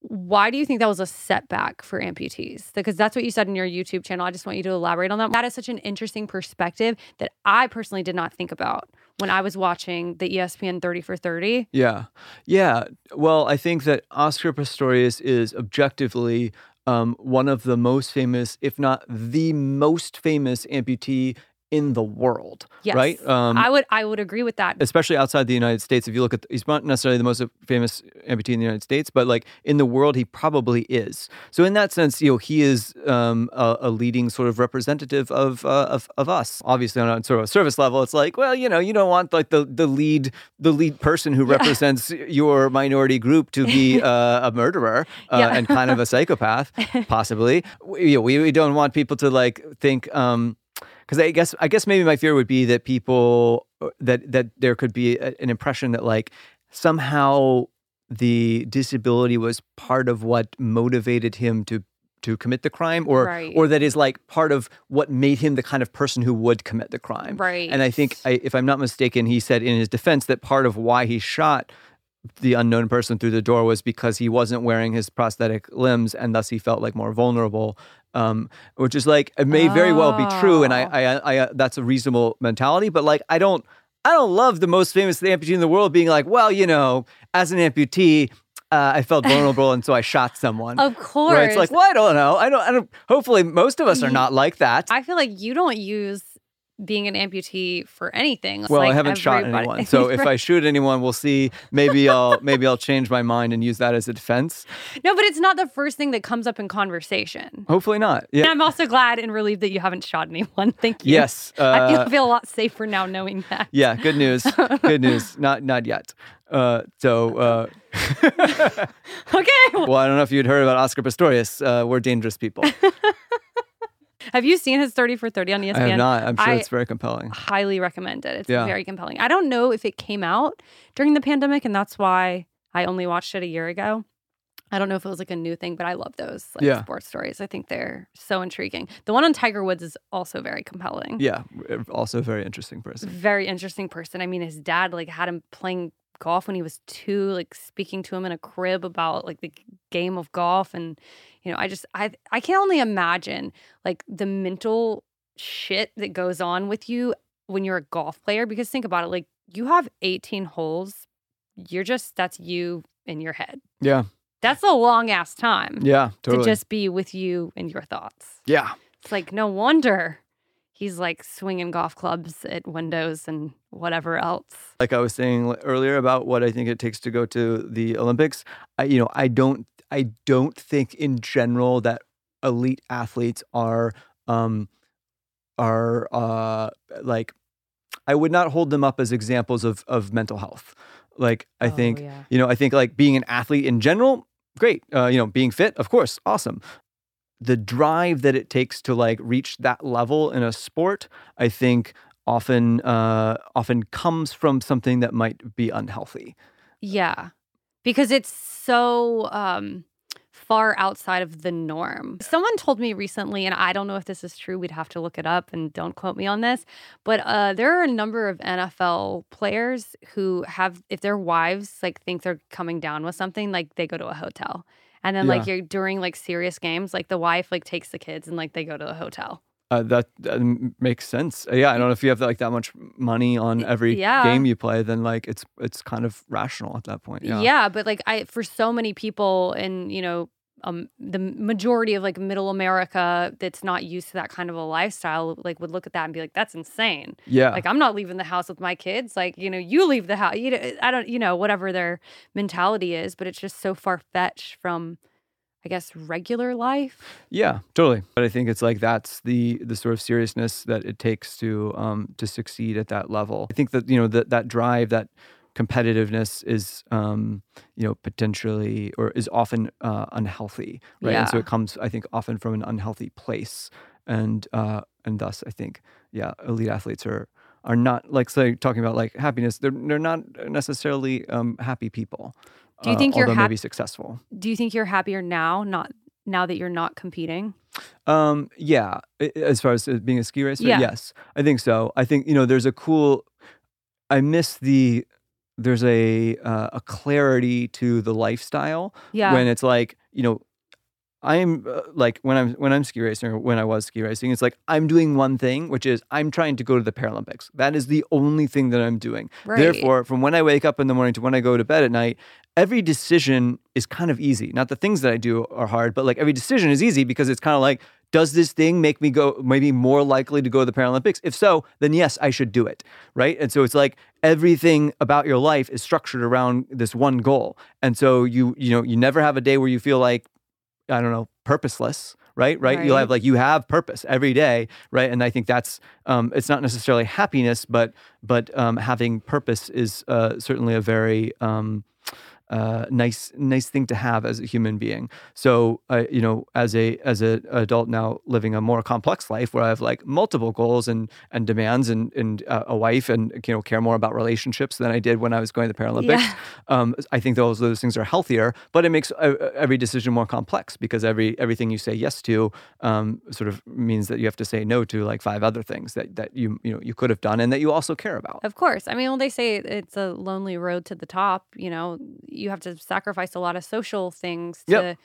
Speaker 2: why do you think that was a setback for amputees? Because that's what you said in your YouTube channel. I just want you to elaborate on that. That is such an interesting perspective that I personally did not think about when I was watching the ESPN 30 for 30.
Speaker 3: Yeah. Yeah. Well, I think that Oscar Pistorius is objectively um, one of the most famous, if not the most famous amputee in the world.
Speaker 2: Yes.
Speaker 3: Right? Um,
Speaker 2: I would I would agree with that.
Speaker 3: especially outside the United States. If you look at, he's not necessarily the most famous amputee in the United States, but like in the world, he probably is. So in that sense, you know, he is um, a, a leading sort of representative of, uh, of of us. Obviously, on a sort of a service level, it's like, well, you know, you don't want like the the lead the lead person who represents your minority group to be uh, a murderer uh,
Speaker 2: Yeah.
Speaker 3: and kind of a psychopath, possibly. We, you know, we, we don't want people to like think. Um, because I guess I guess maybe my fear would be that people uh, that that there could be a, an impression that like somehow the disability was part of what motivated him to to commit the crime or
Speaker 2: Right.
Speaker 3: or that is like part of what made him the kind of person who would commit the crime
Speaker 2: Right.
Speaker 3: and i think I, if i'm not mistaken he said in his defense that part of why he shot the unknown person through the door was because he wasn't wearing his prosthetic limbs and thus he felt like more vulnerable um, which is like it may very well be true and I,
Speaker 2: Oh.
Speaker 3: I, I, I that's a reasonable mentality but like i don't i don't love the most famous amputee in the world being like well you know as an amputee uh, I felt vulnerable, and so I shot someone.
Speaker 2: Of course.
Speaker 3: Right? It's like, well, I don't know. I don't. I don't. Hopefully, most of us are not like that.
Speaker 2: I feel like you don't use being an amputee for anything.
Speaker 3: Well, I haven't shot anyone, so if I shoot anyone, we'll see. Maybe I'll maybe I'll change my mind and use that as a defense.
Speaker 2: No, but it's not the first thing that comes up in conversation.
Speaker 3: Hopefully not.
Speaker 2: And
Speaker 3: Yeah.
Speaker 2: I'm also glad and relieved that you haven't shot anyone. Thank you.
Speaker 3: Yes.
Speaker 2: I feel,
Speaker 3: uh,
Speaker 2: feel a lot safer now knowing that.
Speaker 3: yeah. Good news. Good news. Not not yet. Uh, so. Uh,
Speaker 2: Okay.
Speaker 3: well, I don't know if you'd heard about Oscar Pistorius. Uh, we're dangerous people.
Speaker 2: Have you seen his 30 for 30 on ESPN?
Speaker 3: I have not. I'm sure
Speaker 2: I-
Speaker 3: it's very compelling.
Speaker 2: highly recommend it. It's
Speaker 3: Yeah.
Speaker 2: very compelling. I don't know if it came out during the pandemic, and that's why I only watched it a year ago. I don't know if it was like a new thing, but I love those like
Speaker 3: Yeah.
Speaker 2: sports stories. I think they're so intriguing. The one on Tiger Woods is also very compelling.
Speaker 3: Yeah. Eh, also, a very interesting person.
Speaker 2: Very interesting person. I mean, his dad like had him playing golf when he was two, like speaking to him in a crib about like the game of golf, and you know, I just I I can only imagine like the mental shit that goes on with you when you're a golf player. Because think about it, like you have 18 holes, you're just that's you in your head.
Speaker 3: Yeah.
Speaker 2: That's a long ass time
Speaker 3: Yeah. Totally.
Speaker 2: to just be with you and your thoughts.
Speaker 3: yeah.
Speaker 2: It's like no wonder he's like swinging golf clubs at windows and whatever else.
Speaker 3: like I was saying earlier about what I think it takes to go to the Olympics. I, you know, I don't, I don't think in general that elite athletes are, um, are uh, like, I would not hold them up as examples of of mental health. Like I
Speaker 2: Oh,
Speaker 3: think,
Speaker 2: yeah.
Speaker 3: you know, I think like being an athlete in general, great. Uh, you know, being fit, of course, awesome. The drive that it takes to like reach that level in a sport, I think often uh, often comes from something that might be unhealthy.
Speaker 2: Yeah. Because it's so um far outside of the norm. Someone told me recently and I don't know if this is true, we'd have to look it up and don't quote me on this, but uh there are a number of NFL players who have if their wives like think they're coming down with something, like they go to a hotel. And then like you're during like serious games, like the wife like takes the kids and like they go to a hotel.
Speaker 3: Uh, that, that makes sense. Uh, yeah, I don't know if you have like that much money on every
Speaker 2: yeah.
Speaker 3: game you play, then like it's it's kind of rational at that point. Yeah.
Speaker 2: Yeah. but like I for so many people in, you know, um the majority of like middle America that's not used to that kind of a lifestyle like would look at that and be like that's insane.
Speaker 3: Yeah.
Speaker 2: Like I'm not leaving the house with my kids. Like, you know, you leave the house. You know, I don't, you know, whatever their mentality is, but it's just so far fetched from I guess regular life.
Speaker 3: Yeah, totally. But I think it's like that's the the sort of seriousness that it takes to um to succeed at that level. I think that you know that that drive, that competitiveness is um you know potentially or is often uh, unhealthy, right? And so it comes, I think, often from an unhealthy place, and uh and thus I think yeah, elite athletes are are not like say talking about like happiness. They're they're not necessarily um happy people.
Speaker 2: Do you
Speaker 3: uh,
Speaker 2: think you're
Speaker 3: although
Speaker 2: hap-
Speaker 3: maybe successful?
Speaker 2: Do you think you're happier now, not now that you're not competing?
Speaker 3: Um, yeah, as far as uh, being a ski racer,
Speaker 2: Yeah.
Speaker 3: yes, I think so. I think you know, there's a cool. I miss the. There's a uh, a clarity to the lifestyle
Speaker 2: Yeah.
Speaker 3: when it's like you know. I'm uh, like when I'm when I'm ski racing or when I was ski racing, it's like I'm doing one thing, which is I'm trying to go to the Paralympics. That is the only thing that I'm doing.
Speaker 2: right.
Speaker 3: Therefore, from when I wake up in the morning to when I go to bed at night, every decision is kind of easy. Not the things that I do are hard, but like every decision is easy because it's kind of like, does this thing make me go maybe more likely to go to the Paralympics? If so, then yes, I should do it. Right. And so it's like everything about your life is structured around this one goal. And so you, you know, you never have a day where you feel like, I don't know, purposeless. Right, right. You'll have like you have purpose every day, right? And I think that's um, it's not necessarily happiness, but but um, having purpose is uh, certainly a very um, uh, nice nice thing to have as a human being. So uh, you know, as a as an adult now living a more complex life where I have like multiple goals and and demands and and uh, a wife and you know care more about relationships than I did when I was going to the Paralympics.
Speaker 2: Yeah.
Speaker 3: Um, I think those those things are healthier, but it makes uh, every decision more complex because every everything you say yes to um, sort of means that you have to say no to like five other things that that you you know you could have done and that you also care about.
Speaker 2: Of course. I mean, well, they say it's a lonely road to the top. You know, you have to sacrifice a lot of social things to
Speaker 3: Yep.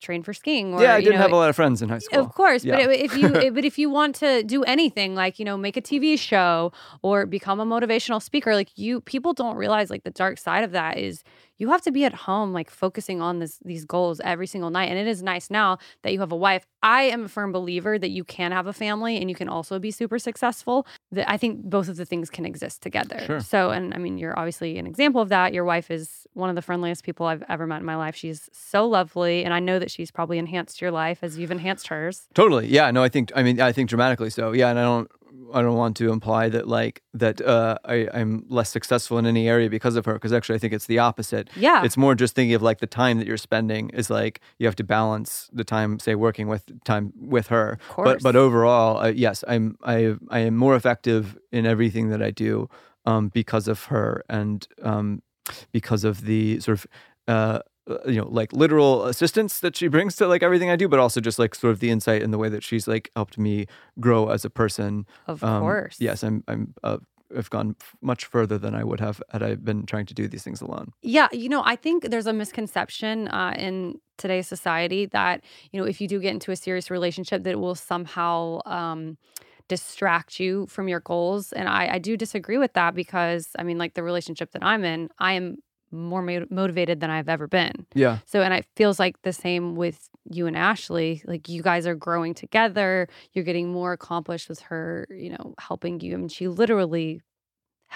Speaker 2: train for skiing. Or,
Speaker 3: yeah, I didn't
Speaker 2: know,
Speaker 3: have a lot of friends in high school.
Speaker 2: Of course,
Speaker 3: Yeah.
Speaker 2: but if you but if you want to do anything like you know make a TV show or become a motivational speaker, like you people don't realize like the dark side of that is you have to be at home like focusing on this these goals every single night. And it is nice now that you have a wife. I am a firm believer that you can have a family and you can also be super successful. That I think both of the things can exist together.
Speaker 3: Sure.
Speaker 2: So and I mean you're obviously an example of that. Your wife is one of the friendliest people I've ever met in my life. She's so lovely and I know that she's probably enhanced your life as you've enhanced hers.
Speaker 3: Totally. Yeah. No, I think. I mean, I think dramatically so. Yeah, and I don't. I don't want to imply that like that uh, I, I'm less successful in any area because of her. Because actually, I think it's the opposite.
Speaker 2: Yeah.
Speaker 3: It's more just thinking of like the time that you're spending is like you have to balance the time, say, working with time with her.
Speaker 2: Of
Speaker 3: course. But
Speaker 2: but
Speaker 3: overall, uh, yes, I'm I I am more effective in everything that I do um, because of her and um, because of the sort of. Uh, uh, you know, like literal assistance that she brings to like everything I do, but also just like sort of the insight and the way that she's like helped me grow as a person.
Speaker 2: Of
Speaker 3: Um,
Speaker 2: course.
Speaker 3: Yes, I'm. I'm. Uh, have gone f- much further than I would have had I been trying to do these things alone.
Speaker 2: Yeah, you know, I think there's a misconception uh, in today's society that you know if you do get into a serious relationship, that it will somehow um, distract you from your goals. And I, I do disagree with that because I mean, like the relationship that I'm in, I am more mo- motivated than I've ever been.
Speaker 3: Yeah.
Speaker 2: So, and it feels like the same with you and Ashley. Like you guys are growing together. You're getting more accomplished with her. You know, helping you. I mean, she literally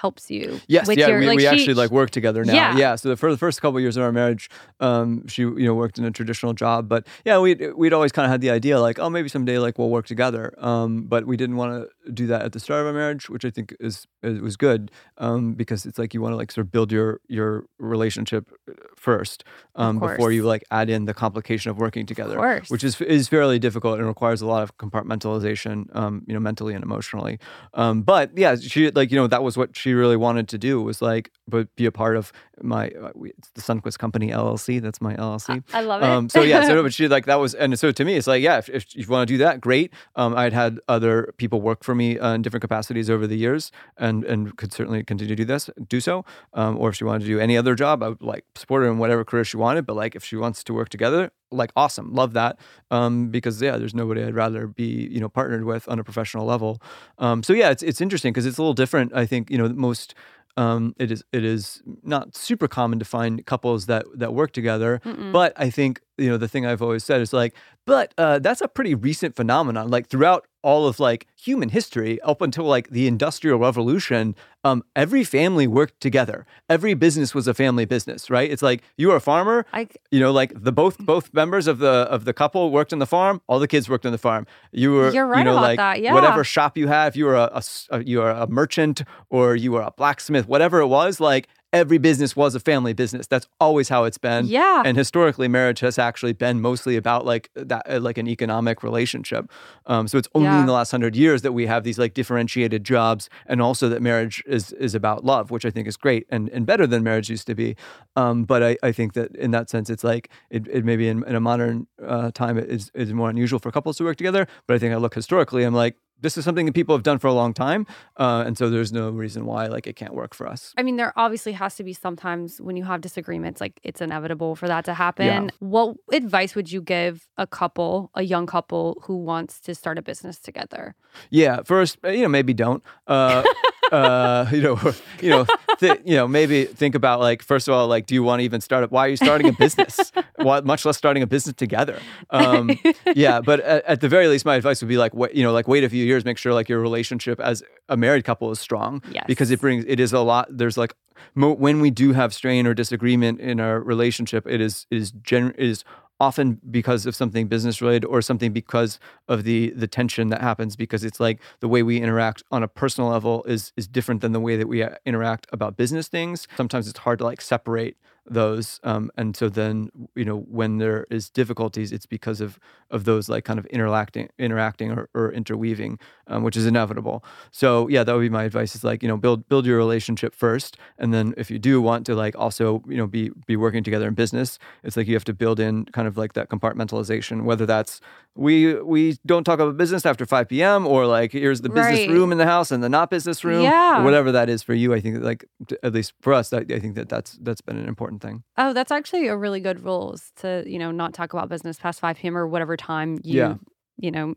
Speaker 2: helps you.
Speaker 3: Yes,
Speaker 2: with
Speaker 3: yeah,
Speaker 2: your,
Speaker 3: we,
Speaker 2: like
Speaker 3: we
Speaker 2: she-
Speaker 3: actually like work together now.
Speaker 2: Yeah.
Speaker 3: Yeah. So the, for the first couple of years of our marriage, um, she you know worked in a traditional job, but yeah, we we'd always kind of had the idea like, oh, maybe someday like we'll work together. Um, but we didn't want to do that at the start of our marriage, which I think is it was good, um, because it's like you want to like sort of build your your relationship uh, first, um, before you like add in the complication of working together
Speaker 2: course.
Speaker 3: which is is fairly difficult and requires a lot of compartmentalization, um, you know, mentally and emotionally. Um, but yeah, she like you know that was what she really wanted to do was like, but be a part of my uh, it's the Sundquist Company LLC. That's my LLC.
Speaker 2: I love it.
Speaker 3: Um, so yeah, so but she like that was, and so to me, it's like yeah, if, if you want to do that, great. Um, I'd had other people work for me uh, in different capacities over the years, and and could certainly continue to do this, do so. Um, or if she wanted to do any other job, I would like support her in whatever career she wanted. But like if she wants to work together, like awesome, love that. Um, because yeah, there's nobody I'd rather be you know partnered with on a professional level. Um, so yeah, it's it's interesting because it's a little different. I think you know most. Um, it is it is not super common to find couples that that work together,
Speaker 2: Mm-mm.
Speaker 3: but I think you know the thing I've always said is like, but uh, that's a pretty recent phenomenon. Like throughout all of like human history, up until like the Industrial Revolution, um, every family worked together. Every business was a family business, right? It's like you were a farmer,
Speaker 2: I,
Speaker 3: you know, like the both both members of the of the couple worked on the farm. All the kids worked on the farm. You were,
Speaker 2: You're right
Speaker 3: you know,
Speaker 2: about
Speaker 3: like
Speaker 2: that, yeah.
Speaker 3: whatever shop you have, you were a you were a merchant or you were a blacksmith, whatever it was. Like every business was a family business. That's always how it's been.
Speaker 2: Yeah.
Speaker 3: And historically, marriage has actually been mostly about like that, uh, like an economic relationship. Um, so it's only
Speaker 2: Yeah.
Speaker 3: in the last hundred years that we have these like differentiated jobs, and also that marriage is is about love, which I think is great and, and better than marriage used to be. Um, but I, I think that in that sense, it's like it, it maybe in, in a modern uh, time it is is more unusual for couples to work together. But I think I look historically, I'm like. This is something that people have done for a long time, uh, and so there's no reason why like it can't work for us.
Speaker 2: I mean, there obviously has to be sometimes when you have disagreements, like it's inevitable for that to happen. What advice would you give a couple, a young couple who wants to start a business together?
Speaker 3: Yeah, first, uh, you know, maybe don't. Uh, uh, you know, you know, th- you know, maybe think about like first of all, like, do you want to even start? A, why are you starting a business? why, much less starting a business together. Um, yeah, but at, at the very least, my advice would be like, wait, you know, like wait a few years, make sure like your relationship as a married couple is strong.
Speaker 2: Yes.
Speaker 3: because it brings it is a lot. There's like mo- when we do have strain or disagreement in our relationship, it is it is gen- it is often because of something business related or something because of the the tension that happens because it's like the way we interact on a personal level is is different than the way that we uh, interact about business things. Sometimes it's hard to like separate those um, and so then you know when there is difficulties it's because of of those like kind of interacting interacting or, or interweaving um, which is inevitable so yeah that would be my advice is like you know build build your relationship first and then if you do want to like also you know be be working together in business it's like you have to build in kind of like that compartmentalization whether that's we we don't talk about business after 5 p.m or like here's the business
Speaker 2: Right.
Speaker 3: room in the house and the not business room
Speaker 2: Yeah.
Speaker 3: or whatever that is for you i think like at least for us I, I think that that's that's been an important thing
Speaker 2: Oh, that's actually a really good rule is to, you know, not talk about business past 5 p.m. or whatever time you,
Speaker 3: Yeah.
Speaker 2: you know,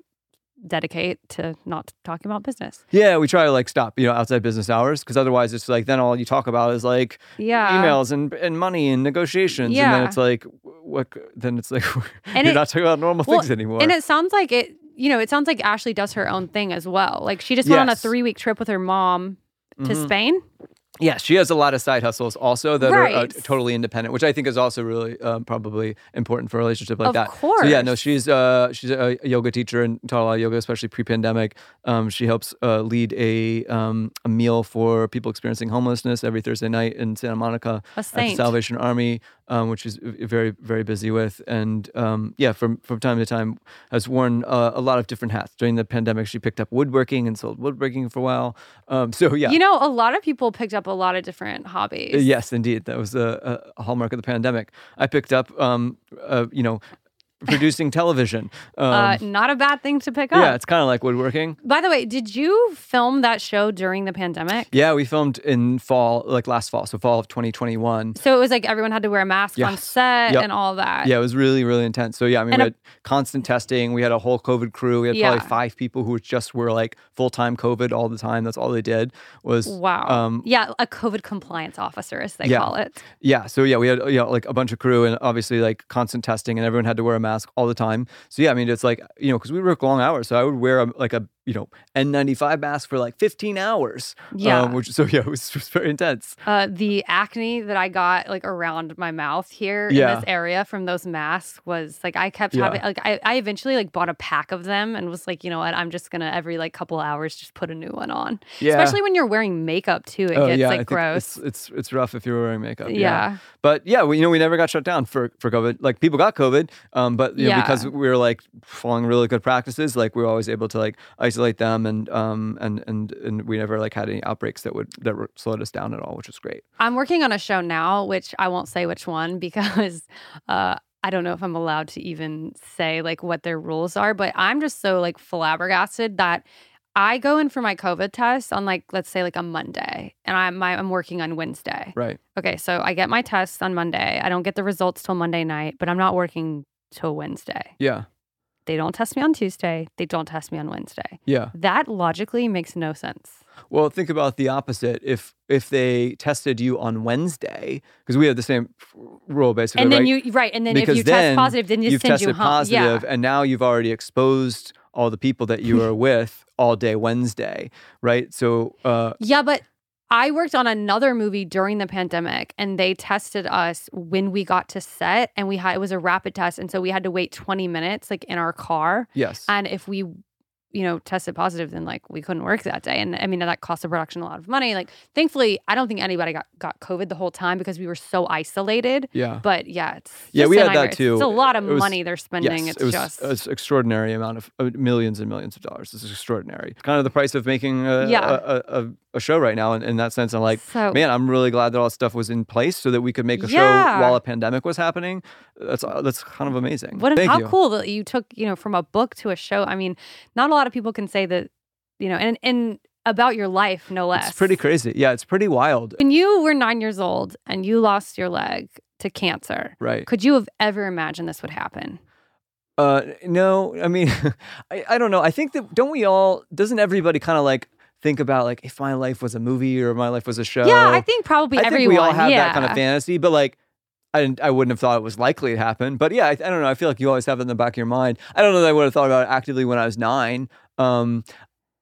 Speaker 2: dedicate to not talking about business.
Speaker 3: yeah we try to like stop you know outside business hours because otherwise it's like then all you talk about is like
Speaker 2: Yeah.
Speaker 3: emails and and money and negotiations and
Speaker 2: Yeah.
Speaker 3: then it's like what then it's like
Speaker 2: And
Speaker 3: you're
Speaker 2: it-
Speaker 3: not talking about normal
Speaker 2: Well,
Speaker 3: things anymore
Speaker 2: And it sounds like it, you know, it sounds like Ashley does her own thing as well. Like she just went on a three week trip with her mom to
Speaker 3: Mhm.
Speaker 2: Spain.
Speaker 3: Yeah, she has a lot of side hustles also that are uh, totally independent, which I think is also really um, probably important for a relationship like
Speaker 2: Of
Speaker 3: that. So yeah, no, she's uh, she's a yoga teacher and taught a lot of yoga, especially pre-pandemic. Um, she helps uh, lead a um, a meal for people experiencing homelessness every Thursday night in Santa Monica
Speaker 2: A
Speaker 3: at the. Salvation Army, um, which is very very busy with. And um, yeah, from from time to time has worn uh, a lot of different hats. During the pandemic, she picked up woodworking and sold woodworking for a while. Um, so yeah,
Speaker 2: You know, a lot of people picked up a lot of different hobbies.
Speaker 3: Yes, indeed. That was a, a hallmark of the pandemic. I picked up, um, uh, you know, producing television. Um,
Speaker 2: Uh, not a bad thing to pick up.
Speaker 3: yeah, it's kind of like woodworking.
Speaker 2: By the way, did you film that show during the pandemic?
Speaker 3: Yeah, we filmed in fall, like last fall, so fall of 2021.
Speaker 2: So it was like everyone had to wear a mask on set
Speaker 3: Yep.
Speaker 2: and all that.
Speaker 3: Yeah, it was really, really intense. So yeah, I mean,
Speaker 2: And
Speaker 3: we
Speaker 2: a-
Speaker 3: had constant testing. We had a whole COVID crew. We had
Speaker 2: Yeah.
Speaker 3: probably five people who just were like full time COVID all the time. That's all they did was
Speaker 2: Wow.
Speaker 3: Um,
Speaker 2: yeah, a COVID compliance officer, as they
Speaker 3: Yeah.
Speaker 2: call it.
Speaker 3: Yeah. So yeah, we had you know, like a bunch of crew and obviously like constant testing and everyone had to wear a mask all the time. So yeah, I mean it's like you know because we work long hours, so I would wear a, like a you know N95 mask for like 15 hours.
Speaker 2: Yeah.
Speaker 3: Um, which so yeah, it was, it was very intense.
Speaker 2: Uh, the acne that I got like around my mouth here in this area from those masks was like I kept
Speaker 3: Yeah.
Speaker 2: having like I, I eventually like bought a pack of them and was like you know what I'm just gonna every like couple hours just put a new one on.
Speaker 3: Yeah.
Speaker 2: Especially when you're wearing makeup too, it
Speaker 3: Oh,
Speaker 2: gets
Speaker 3: yeah,
Speaker 2: like gross.
Speaker 3: It's, it's it's rough if you're wearing makeup.
Speaker 2: Yeah.
Speaker 3: But yeah, we, you know, we never got shut down for for COVID. Like people got COVID, um, but you know,
Speaker 2: Yeah.
Speaker 3: because we were like following really good practices, like we were always able to like isolate them, and um, and and and we never like had any outbreaks that would that were slowed us down at all, which was great.
Speaker 2: I'm working on a show now, which I won't say which one because uh, I don't know if I'm allowed to even say like what their rules are. But I'm just so like flabbergasted that I go in for my COVID test on like let's say like a Monday, and I'm my, I'm working on Wednesday.
Speaker 3: Right.
Speaker 2: Okay, so I get my test on Monday. I don't get the results till Monday night, but I'm not working till Wednesday.
Speaker 3: Yeah.
Speaker 2: They don't test me on Tuesday. They don't test me on Wednesday.
Speaker 3: Yeah.
Speaker 2: That logically makes no sense.
Speaker 3: Well, think about the opposite. If if they tested you on Wednesday, because we have the same rule basically,
Speaker 2: And then
Speaker 3: right?
Speaker 2: you right, and then
Speaker 3: because
Speaker 2: if you
Speaker 3: then
Speaker 2: test positive, then you send you home.
Speaker 3: positive,
Speaker 2: Yeah.
Speaker 3: and now you've already exposed all the people that you were with all day Wednesday, right? So, uh,
Speaker 2: Yeah, but I worked on another movie during the pandemic and they tested us when we got to set and we had it was a rapid test and so we had to wait 20 minutes like in our car
Speaker 3: yes,
Speaker 2: and if we you know, tested positive, then like we couldn't work that day. And I mean, that cost the production a lot of money. Like, thankfully, I don't think anybody got, got COVID the whole time because we were so isolated.
Speaker 3: Yeah.
Speaker 2: But yeah, it's
Speaker 3: Yeah, we
Speaker 2: a
Speaker 3: had that too.
Speaker 2: It's a lot of
Speaker 3: was-
Speaker 2: money they're spending.
Speaker 3: Yes,
Speaker 2: it's
Speaker 3: it was
Speaker 2: just
Speaker 3: an extraordinary amount of uh, millions and millions of dollars. This is extraordinary. Kind of the price of making a,
Speaker 2: Yeah.
Speaker 3: a, a, a show right now. In, in that sense, I'm like,
Speaker 2: so
Speaker 3: man, I'm really glad that all that stuff was in place so that we could make a
Speaker 2: Yeah.
Speaker 3: show while a pandemic was happening. That's uh, that's kind of amazing.
Speaker 2: What
Speaker 3: Thank
Speaker 2: how
Speaker 3: you.
Speaker 2: cool that you took, you know, from a book to a show. I mean, not a lot of people can say that, you know, and and about your life, no less.
Speaker 3: It's pretty crazy. Yeah, it's pretty wild.
Speaker 2: When you were nine years old and you lost your leg to cancer,
Speaker 3: Right.
Speaker 2: could you have ever imagined this would happen?
Speaker 3: Uh, no, I mean, I, I don't know. I think that don't we all? Doesn't everybody kind of like think about like if my life was a movie or my life was a show?
Speaker 2: yeah, I think probably
Speaker 3: I think we all have
Speaker 2: yeah.
Speaker 3: that kind of fantasy, but like. I, didn't, I wouldn't have thought it was likely to happen, but yeah, I, I don't know. I feel like you always have it in the back of your mind. I don't know that I would have thought about it actively when I was nine. Um,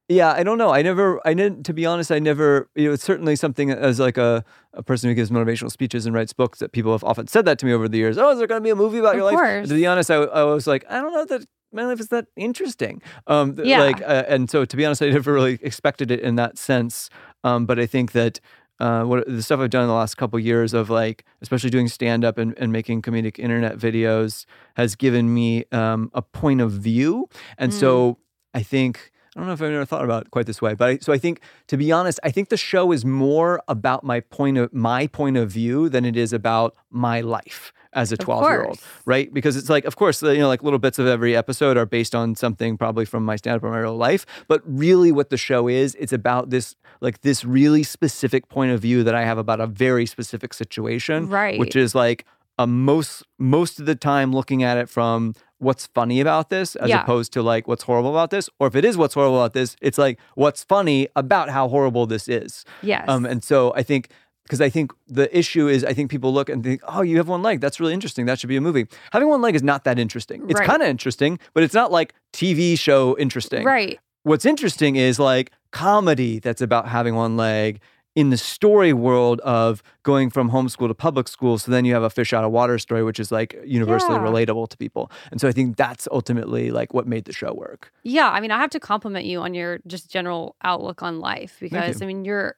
Speaker 3: yeah, I don't know. I never, I didn't, to be honest, I never, you know, it's certainly something as like a, a person who gives motivational speeches and writes books that people have often said that to me over the years. Oh, is there going to be a movie about
Speaker 2: Of
Speaker 3: your life?
Speaker 2: course.
Speaker 3: To be honest, I, I was like, I don't know that my life is that interesting. Um,
Speaker 2: Yeah.
Speaker 3: Like, uh, and so to be honest, I never really expected it in that sense. Um, but I think that uh, what the stuff I've done in the last couple years of like, especially doing stand up and, and making comedic internet videos has given me um, a point of view. And so I think, I don't know if I've ever thought about it quite this way, but I, so I think, to be honest, I think the show is more about my point of my point of view than it is about my life as a 12 year old right? Because it's like, of course, you know, like little bits of every episode are based on something probably from my stand up or my real life. But really, what the show is, it's about this, like this really specific point of view that I have about a very specific situation,
Speaker 2: Right.
Speaker 3: Which is like a most most of the time looking at it from what's funny about this as
Speaker 2: Yeah.
Speaker 3: opposed to like what's horrible about this or if it is what's horrible about this it's like what's funny about how horrible this is
Speaker 2: Yes.
Speaker 3: um, and so I think because I think the issue is I think people look and think, oh, you have one leg. That's really interesting. That should be a movie. Having one leg is not that interesting. It's
Speaker 2: Right.
Speaker 3: kind of interesting, but it's not like TV show interesting.
Speaker 2: right.
Speaker 3: What's interesting is like comedy that's about having one leg in the story world of going from homeschool to public school. So then you have a fish out of water story, which is like universally
Speaker 2: Yeah.
Speaker 3: relatable to people. And so I think that's ultimately like what made the show work.
Speaker 2: Yeah, I mean, I have to compliment you on your just general outlook on life because I mean, you're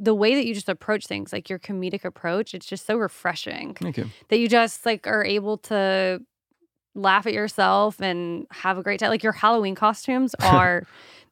Speaker 2: the way that you just approach things, like your comedic approach, it's just so refreshing
Speaker 3: Thank you.
Speaker 2: that you just like are able to laugh at yourself and have a great time. Like your Halloween costumes are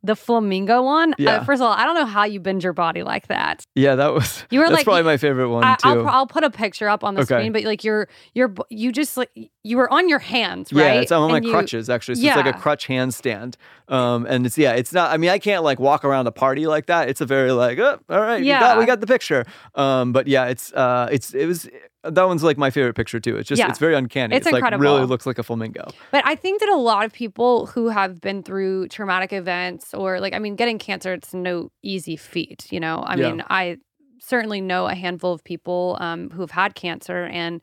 Speaker 2: the flamingo one. Uh,
Speaker 3: Yeah.
Speaker 2: first of all, I don't know how you bend your body like that.
Speaker 3: Yeah, that was.
Speaker 2: You were
Speaker 3: that's
Speaker 2: like-
Speaker 3: probably my favorite one
Speaker 2: I,
Speaker 3: too.
Speaker 2: I'll, I'll put a picture up on the
Speaker 3: Okay.
Speaker 2: screen, but like you're you're you just like you were on your hands,
Speaker 3: Yeah,
Speaker 2: right?
Speaker 3: it's I'm on my
Speaker 2: you-
Speaker 3: crutches actually. So it's like a crutch handstand. Um, and it's yeah, it's not. I mean, I can't like walk around a party like that. It's a very like, oh, all right, we got we got the picture. Um, but yeah, it's uh, it's it was that one's like my favorite picture too. It's just
Speaker 2: Yeah.
Speaker 3: it's very uncanny.
Speaker 2: It's
Speaker 3: like
Speaker 2: incredible.
Speaker 3: really looks like a flamingo.
Speaker 2: But I think that a lot of people who have been through traumatic events or like I mean getting cancer it's no easy feat, you know. I
Speaker 3: Yeah.
Speaker 2: mean, I certainly know a handful of people um, who have had cancer and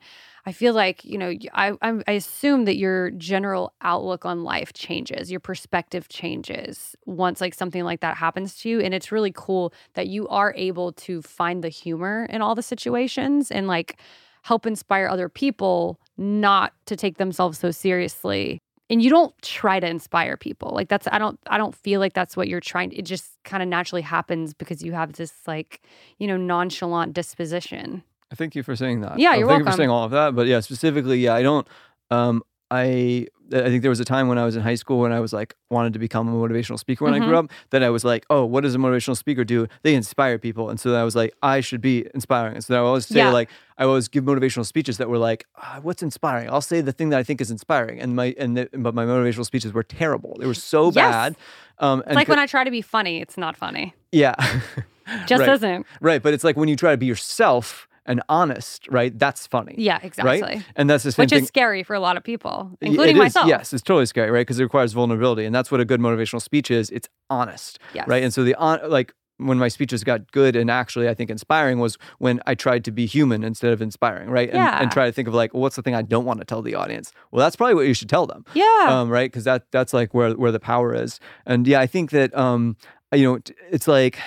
Speaker 2: I feel like, you know, I, I assume that your general outlook on life changes, your perspective changes once like something like that happens to you. And it's really cool that you are able to find the humor in all the situations and like help inspire other people not to take themselves so seriously and you don't try to inspire people like that's i don't i don't feel like that's what you're trying it just kind of naturally happens because you have this like you know nonchalant disposition i
Speaker 3: Thank you for saying that.
Speaker 2: Yeah,
Speaker 3: Uh,
Speaker 2: you're
Speaker 3: thank you for saying all of that. But yeah, specifically, yeah, I don't. Um, I I think there was a time when I was in high school when I was like wanted to become a motivational speaker when I grew
Speaker 2: Mhm.
Speaker 3: up. Then I was like, oh, what does a motivational speaker do? They inspire people, and so I was like, I should be inspiring. And so I always say
Speaker 2: Yeah.
Speaker 3: like I always give motivational speeches that were like, ah, what's inspiring? I'll say the thing that I think is inspiring, and my and the, but my motivational speeches were terrible. They were so
Speaker 2: Yes.
Speaker 3: bad. Um, and
Speaker 2: it's like
Speaker 3: co-
Speaker 2: when i try to be funny it's not funny
Speaker 3: yeah,
Speaker 2: just
Speaker 3: right,
Speaker 2: isn't
Speaker 3: right. But it's like when you try to be yourself and honest, right? That's funny.
Speaker 2: yeah exactly
Speaker 3: And that's the same
Speaker 2: which
Speaker 3: thing.
Speaker 2: is scary for a lot of people including
Speaker 3: it is,
Speaker 2: myself
Speaker 3: Yes, it's totally scary, right? Because it requires vulnerability, and that's what a good motivational speech is. It's honest,
Speaker 2: yes.
Speaker 3: right? And so the on, like when my speeches got good and actually I think inspiring was when I tried to be human instead of inspiring, right? And,
Speaker 2: Yeah.
Speaker 3: and try to think of like, well, what's the thing I don't want to tell the audience? Well, that's probably what you should tell them,
Speaker 2: yeah
Speaker 3: um, right? Because that that's like where where the power is. And yeah, I think that um, you know, it's like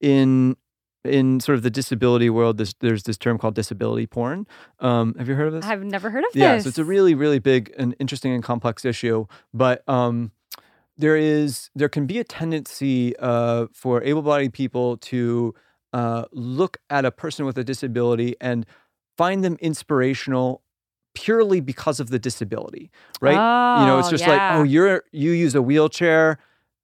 Speaker 3: in in sort of the disability world, this, there's this term called disability porn. Um, have you heard of this?
Speaker 2: i've never heard of
Speaker 3: Yeah,
Speaker 2: this
Speaker 3: so it's a really, really big and interesting and complex issue. But um, there is there can be a tendency uh, for able-bodied people to uh, look at a person with a disability and find them inspirational purely because of the disability, right? you know, it's
Speaker 2: Oh,
Speaker 3: just like, oh, you're you use a wheelchair.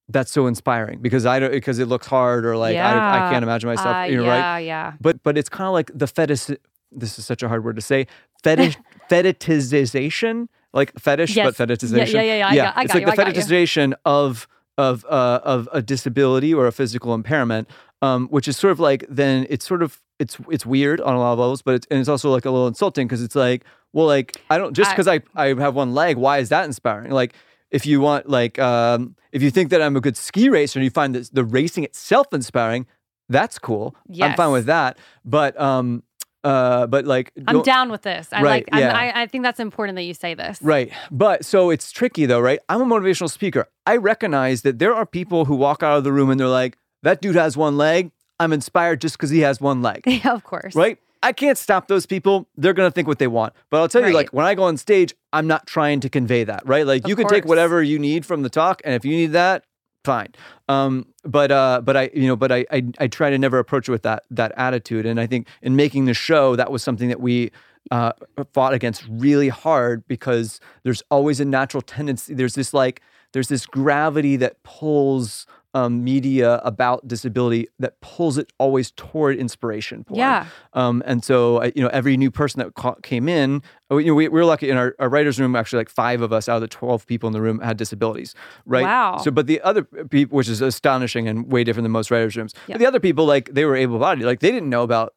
Speaker 3: That's so inspiring because I don't because it looks hard or like I, I can't imagine myself,
Speaker 2: Uh,
Speaker 3: you know, right?
Speaker 2: yeah, yeah.
Speaker 3: But but it's kind of like the fetish. This is such a hard word to say. Fetish fetishization, like fetish,
Speaker 2: Yes.
Speaker 3: but fetishization.
Speaker 2: Yeah, yeah, yeah, yeah. I got- I
Speaker 3: it's
Speaker 2: got
Speaker 3: like
Speaker 2: you, I
Speaker 3: the
Speaker 2: got you.
Speaker 3: fetishization of of uh, of a disability or a physical impairment, um, which is sort of like then it's sort of it's it's weird on a lot of levels, but it's and it's also like a little insulting because it's like, well, like I don't just
Speaker 2: I-
Speaker 3: because I I have one leg, why is that inspiring? Like if you want like um, if you think that I'm a good ski racer and you find that the racing itself inspiring, that's cool. I'm fine with that. But um uh but like
Speaker 2: I'm down with this. I
Speaker 3: Right,
Speaker 2: like.
Speaker 3: Yeah.
Speaker 2: I, I think that's important that you say this.
Speaker 3: Right. But so it's tricky though, right? I'm a motivational speaker. I recognize that there are people who walk out of the room and they're like, that dude has one leg. I'm inspired just because he has one leg.
Speaker 2: Yeah, of course.
Speaker 3: Right? I can't stop those people. They're going to think what they want. But I'll tell you, like, when I go on stage, I'm not trying to convey that, right? Like,
Speaker 2: Of
Speaker 3: you can take whatever you need from the talk. And if you need that, fine. Um, but uh, but I, you know, but I, I, I try to never approach it with that that attitude. And I think in making the show, that was something that we uh, fought against really hard because there's always a natural tendency. There's this like there's this gravity that pulls um, media about disability that pulls it always toward inspiration. Porn.
Speaker 2: Yeah.
Speaker 3: Um, and so, I- you know, every new person that ca- came in, oh, you know, we, we were lucky in our, our writers' room. Actually, like five of us out of the twelve people in the room had disabilities, right?
Speaker 2: Wow.
Speaker 3: So, but the other people, which is astonishing and way different than most writers' rooms,
Speaker 2: Yep.
Speaker 3: but the other people, like they were able-bodied, like they didn't know about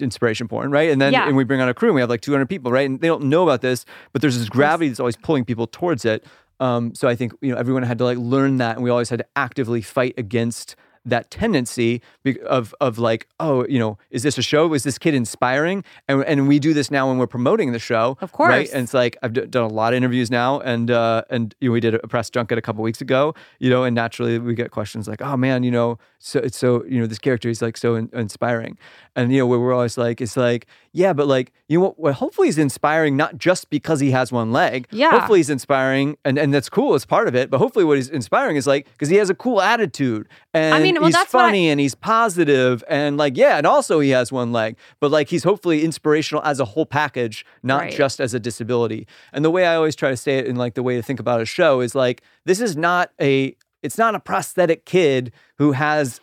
Speaker 3: inspiration porn, right? And then
Speaker 2: Yeah.
Speaker 3: and we bring on a crew, and we have like 200 people, right? And they don't know about this, but there's this gravity that's always pulling people towards it. Um, so I think you know everyone had to like learn that, and we always had to actively fight against that tendency of of like, oh, you know, is this a show? Is this kid inspiring? And and we do this now when we're promoting the show,
Speaker 2: Of course. right?
Speaker 3: And it's like I've d- done a lot of interviews now, and uh, and you know, we did a press junket a couple weeks ago, you know, and naturally we get questions like, oh man, you know, so it's so you know this character is like so in- inspiring, and you know where we're always like, it's like yeah, but like you know what? Well, hopefully he's inspiring not just because he has one leg.
Speaker 2: Yeah.
Speaker 3: Hopefully he's inspiring, and and that's cool. It's part of it, but hopefully what he's inspiring is like because he has a cool attitude, and I
Speaker 2: mean, well,
Speaker 3: he's
Speaker 2: that's what I-
Speaker 3: funny, and he's positive, and like yeah, and also he has one leg, but like he's hopefully inspirational as a whole package, not
Speaker 2: Right.
Speaker 3: just as a disability. And the way I always try to say it and like the way to think about a show is like this is not a it's not a prosthetic kid who has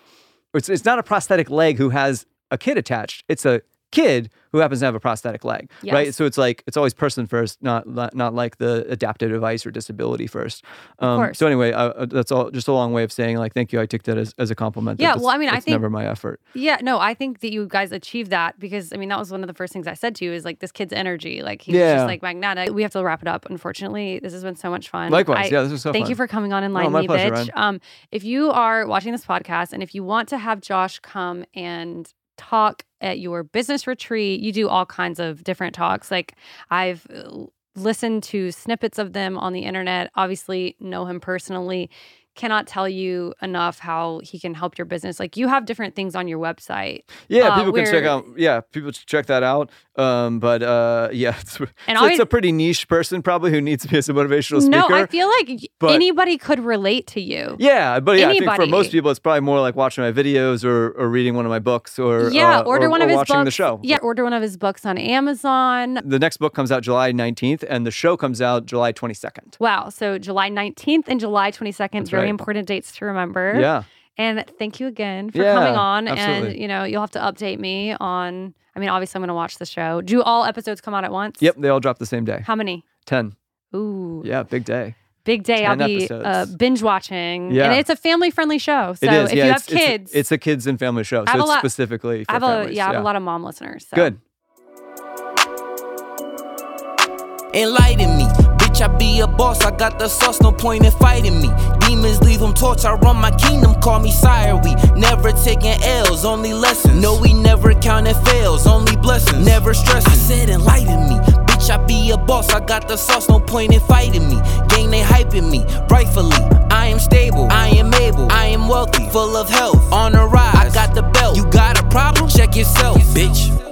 Speaker 3: it's, it's not a prosthetic leg who has a kid attached. It's a kid who happens to have a prosthetic leg, right? So it's like it's always person first, not not like the adaptive device or disability first. Um, so anyway, uh, uh, that's all just a long way of saying like thank you. I took that as, as a compliment.
Speaker 2: Yeah, well, I mean, I think-
Speaker 3: never my effort.
Speaker 2: Yeah, no, I think that you guys achieved that because I mean that was one of the first things I said to you is like this kid's energy, like he's
Speaker 3: Yeah.
Speaker 2: just like magnetic. We have to wrap it up. Unfortunately, this has been so much fun.
Speaker 3: Likewise,
Speaker 2: I-
Speaker 3: yeah, this was so
Speaker 2: Thank
Speaker 3: fun.
Speaker 2: you for coming on and
Speaker 3: Oh, my
Speaker 2: me,
Speaker 3: pleasure,
Speaker 2: bitch. Um, if you are watching this podcast and if you want to have Josh come and talk at your business retreat, you do all kinds of different talks. Like I've uh, listened to snippets of them on the internet. Obviously, know him personally. Cannot tell you enough how he can help your business. Like you have different things on your website.
Speaker 3: Yeah,
Speaker 2: uh,
Speaker 3: people can check out. Yeah, people should check that out. Um, but uh, yeah, it's,
Speaker 2: And
Speaker 3: so it's
Speaker 2: always-
Speaker 3: a pretty niche person probably who needs to be as a motivational speaker.
Speaker 2: No, I feel like
Speaker 3: but-
Speaker 2: anybody could relate to you.
Speaker 3: Yeah, but yeah, I think for most people, it's probably more like watching my videos or, or reading one of my books or
Speaker 2: Yeah,
Speaker 3: uh,
Speaker 2: order
Speaker 3: or,
Speaker 2: one
Speaker 3: or
Speaker 2: of his
Speaker 3: watching
Speaker 2: books.
Speaker 3: the show.
Speaker 2: Yeah, order one of his books on Amazon.
Speaker 3: The next book comes out July 19th, and the show comes out July 22nd.
Speaker 2: Wow. So July 19th and July 22nd, very
Speaker 3: right.
Speaker 2: important dates to remember.
Speaker 3: Yeah.
Speaker 2: And thank you again for
Speaker 3: Yeah,
Speaker 2: coming on.
Speaker 3: absolutely.
Speaker 2: And, you know, you'll have to update me on, I mean, obviously I'm going to watch the show. Do all episodes come out at once?
Speaker 3: Yep, they all drop the same day.
Speaker 2: How many?
Speaker 3: 10.
Speaker 2: Ooh,
Speaker 3: Yeah, big day.
Speaker 2: big day. I'll be uh, binge watching.
Speaker 3: Yeah.
Speaker 2: And it's a family friendly show. So
Speaker 3: it is.
Speaker 2: if
Speaker 3: yeah,
Speaker 2: you
Speaker 3: it's,
Speaker 2: have
Speaker 3: it's-
Speaker 2: kids,
Speaker 3: It's, a kids and family show.
Speaker 2: I
Speaker 3: So
Speaker 2: have a
Speaker 3: it's
Speaker 2: lot-
Speaker 3: specifically for
Speaker 2: I have a,
Speaker 3: families.
Speaker 2: yeah, I have a lot of mom listeners. So.
Speaker 3: Good.
Speaker 1: Enlighten me. Bitch, I be a boss, I got the sauce, no point in fighting me demons, leave them torch. I run my kingdom, call me sire. We never taking L's, only lessons. No, we never counting fails, only blessings. Never stressing. I said enlighten me. Bitch, I be a boss, I got the sauce, no point in fighting me. Gang, they hyping me, rightfully. I am stable, I am able, I am wealthy, full of health, on a rise. I got the belt. You got a problem? Check yourself, bitch.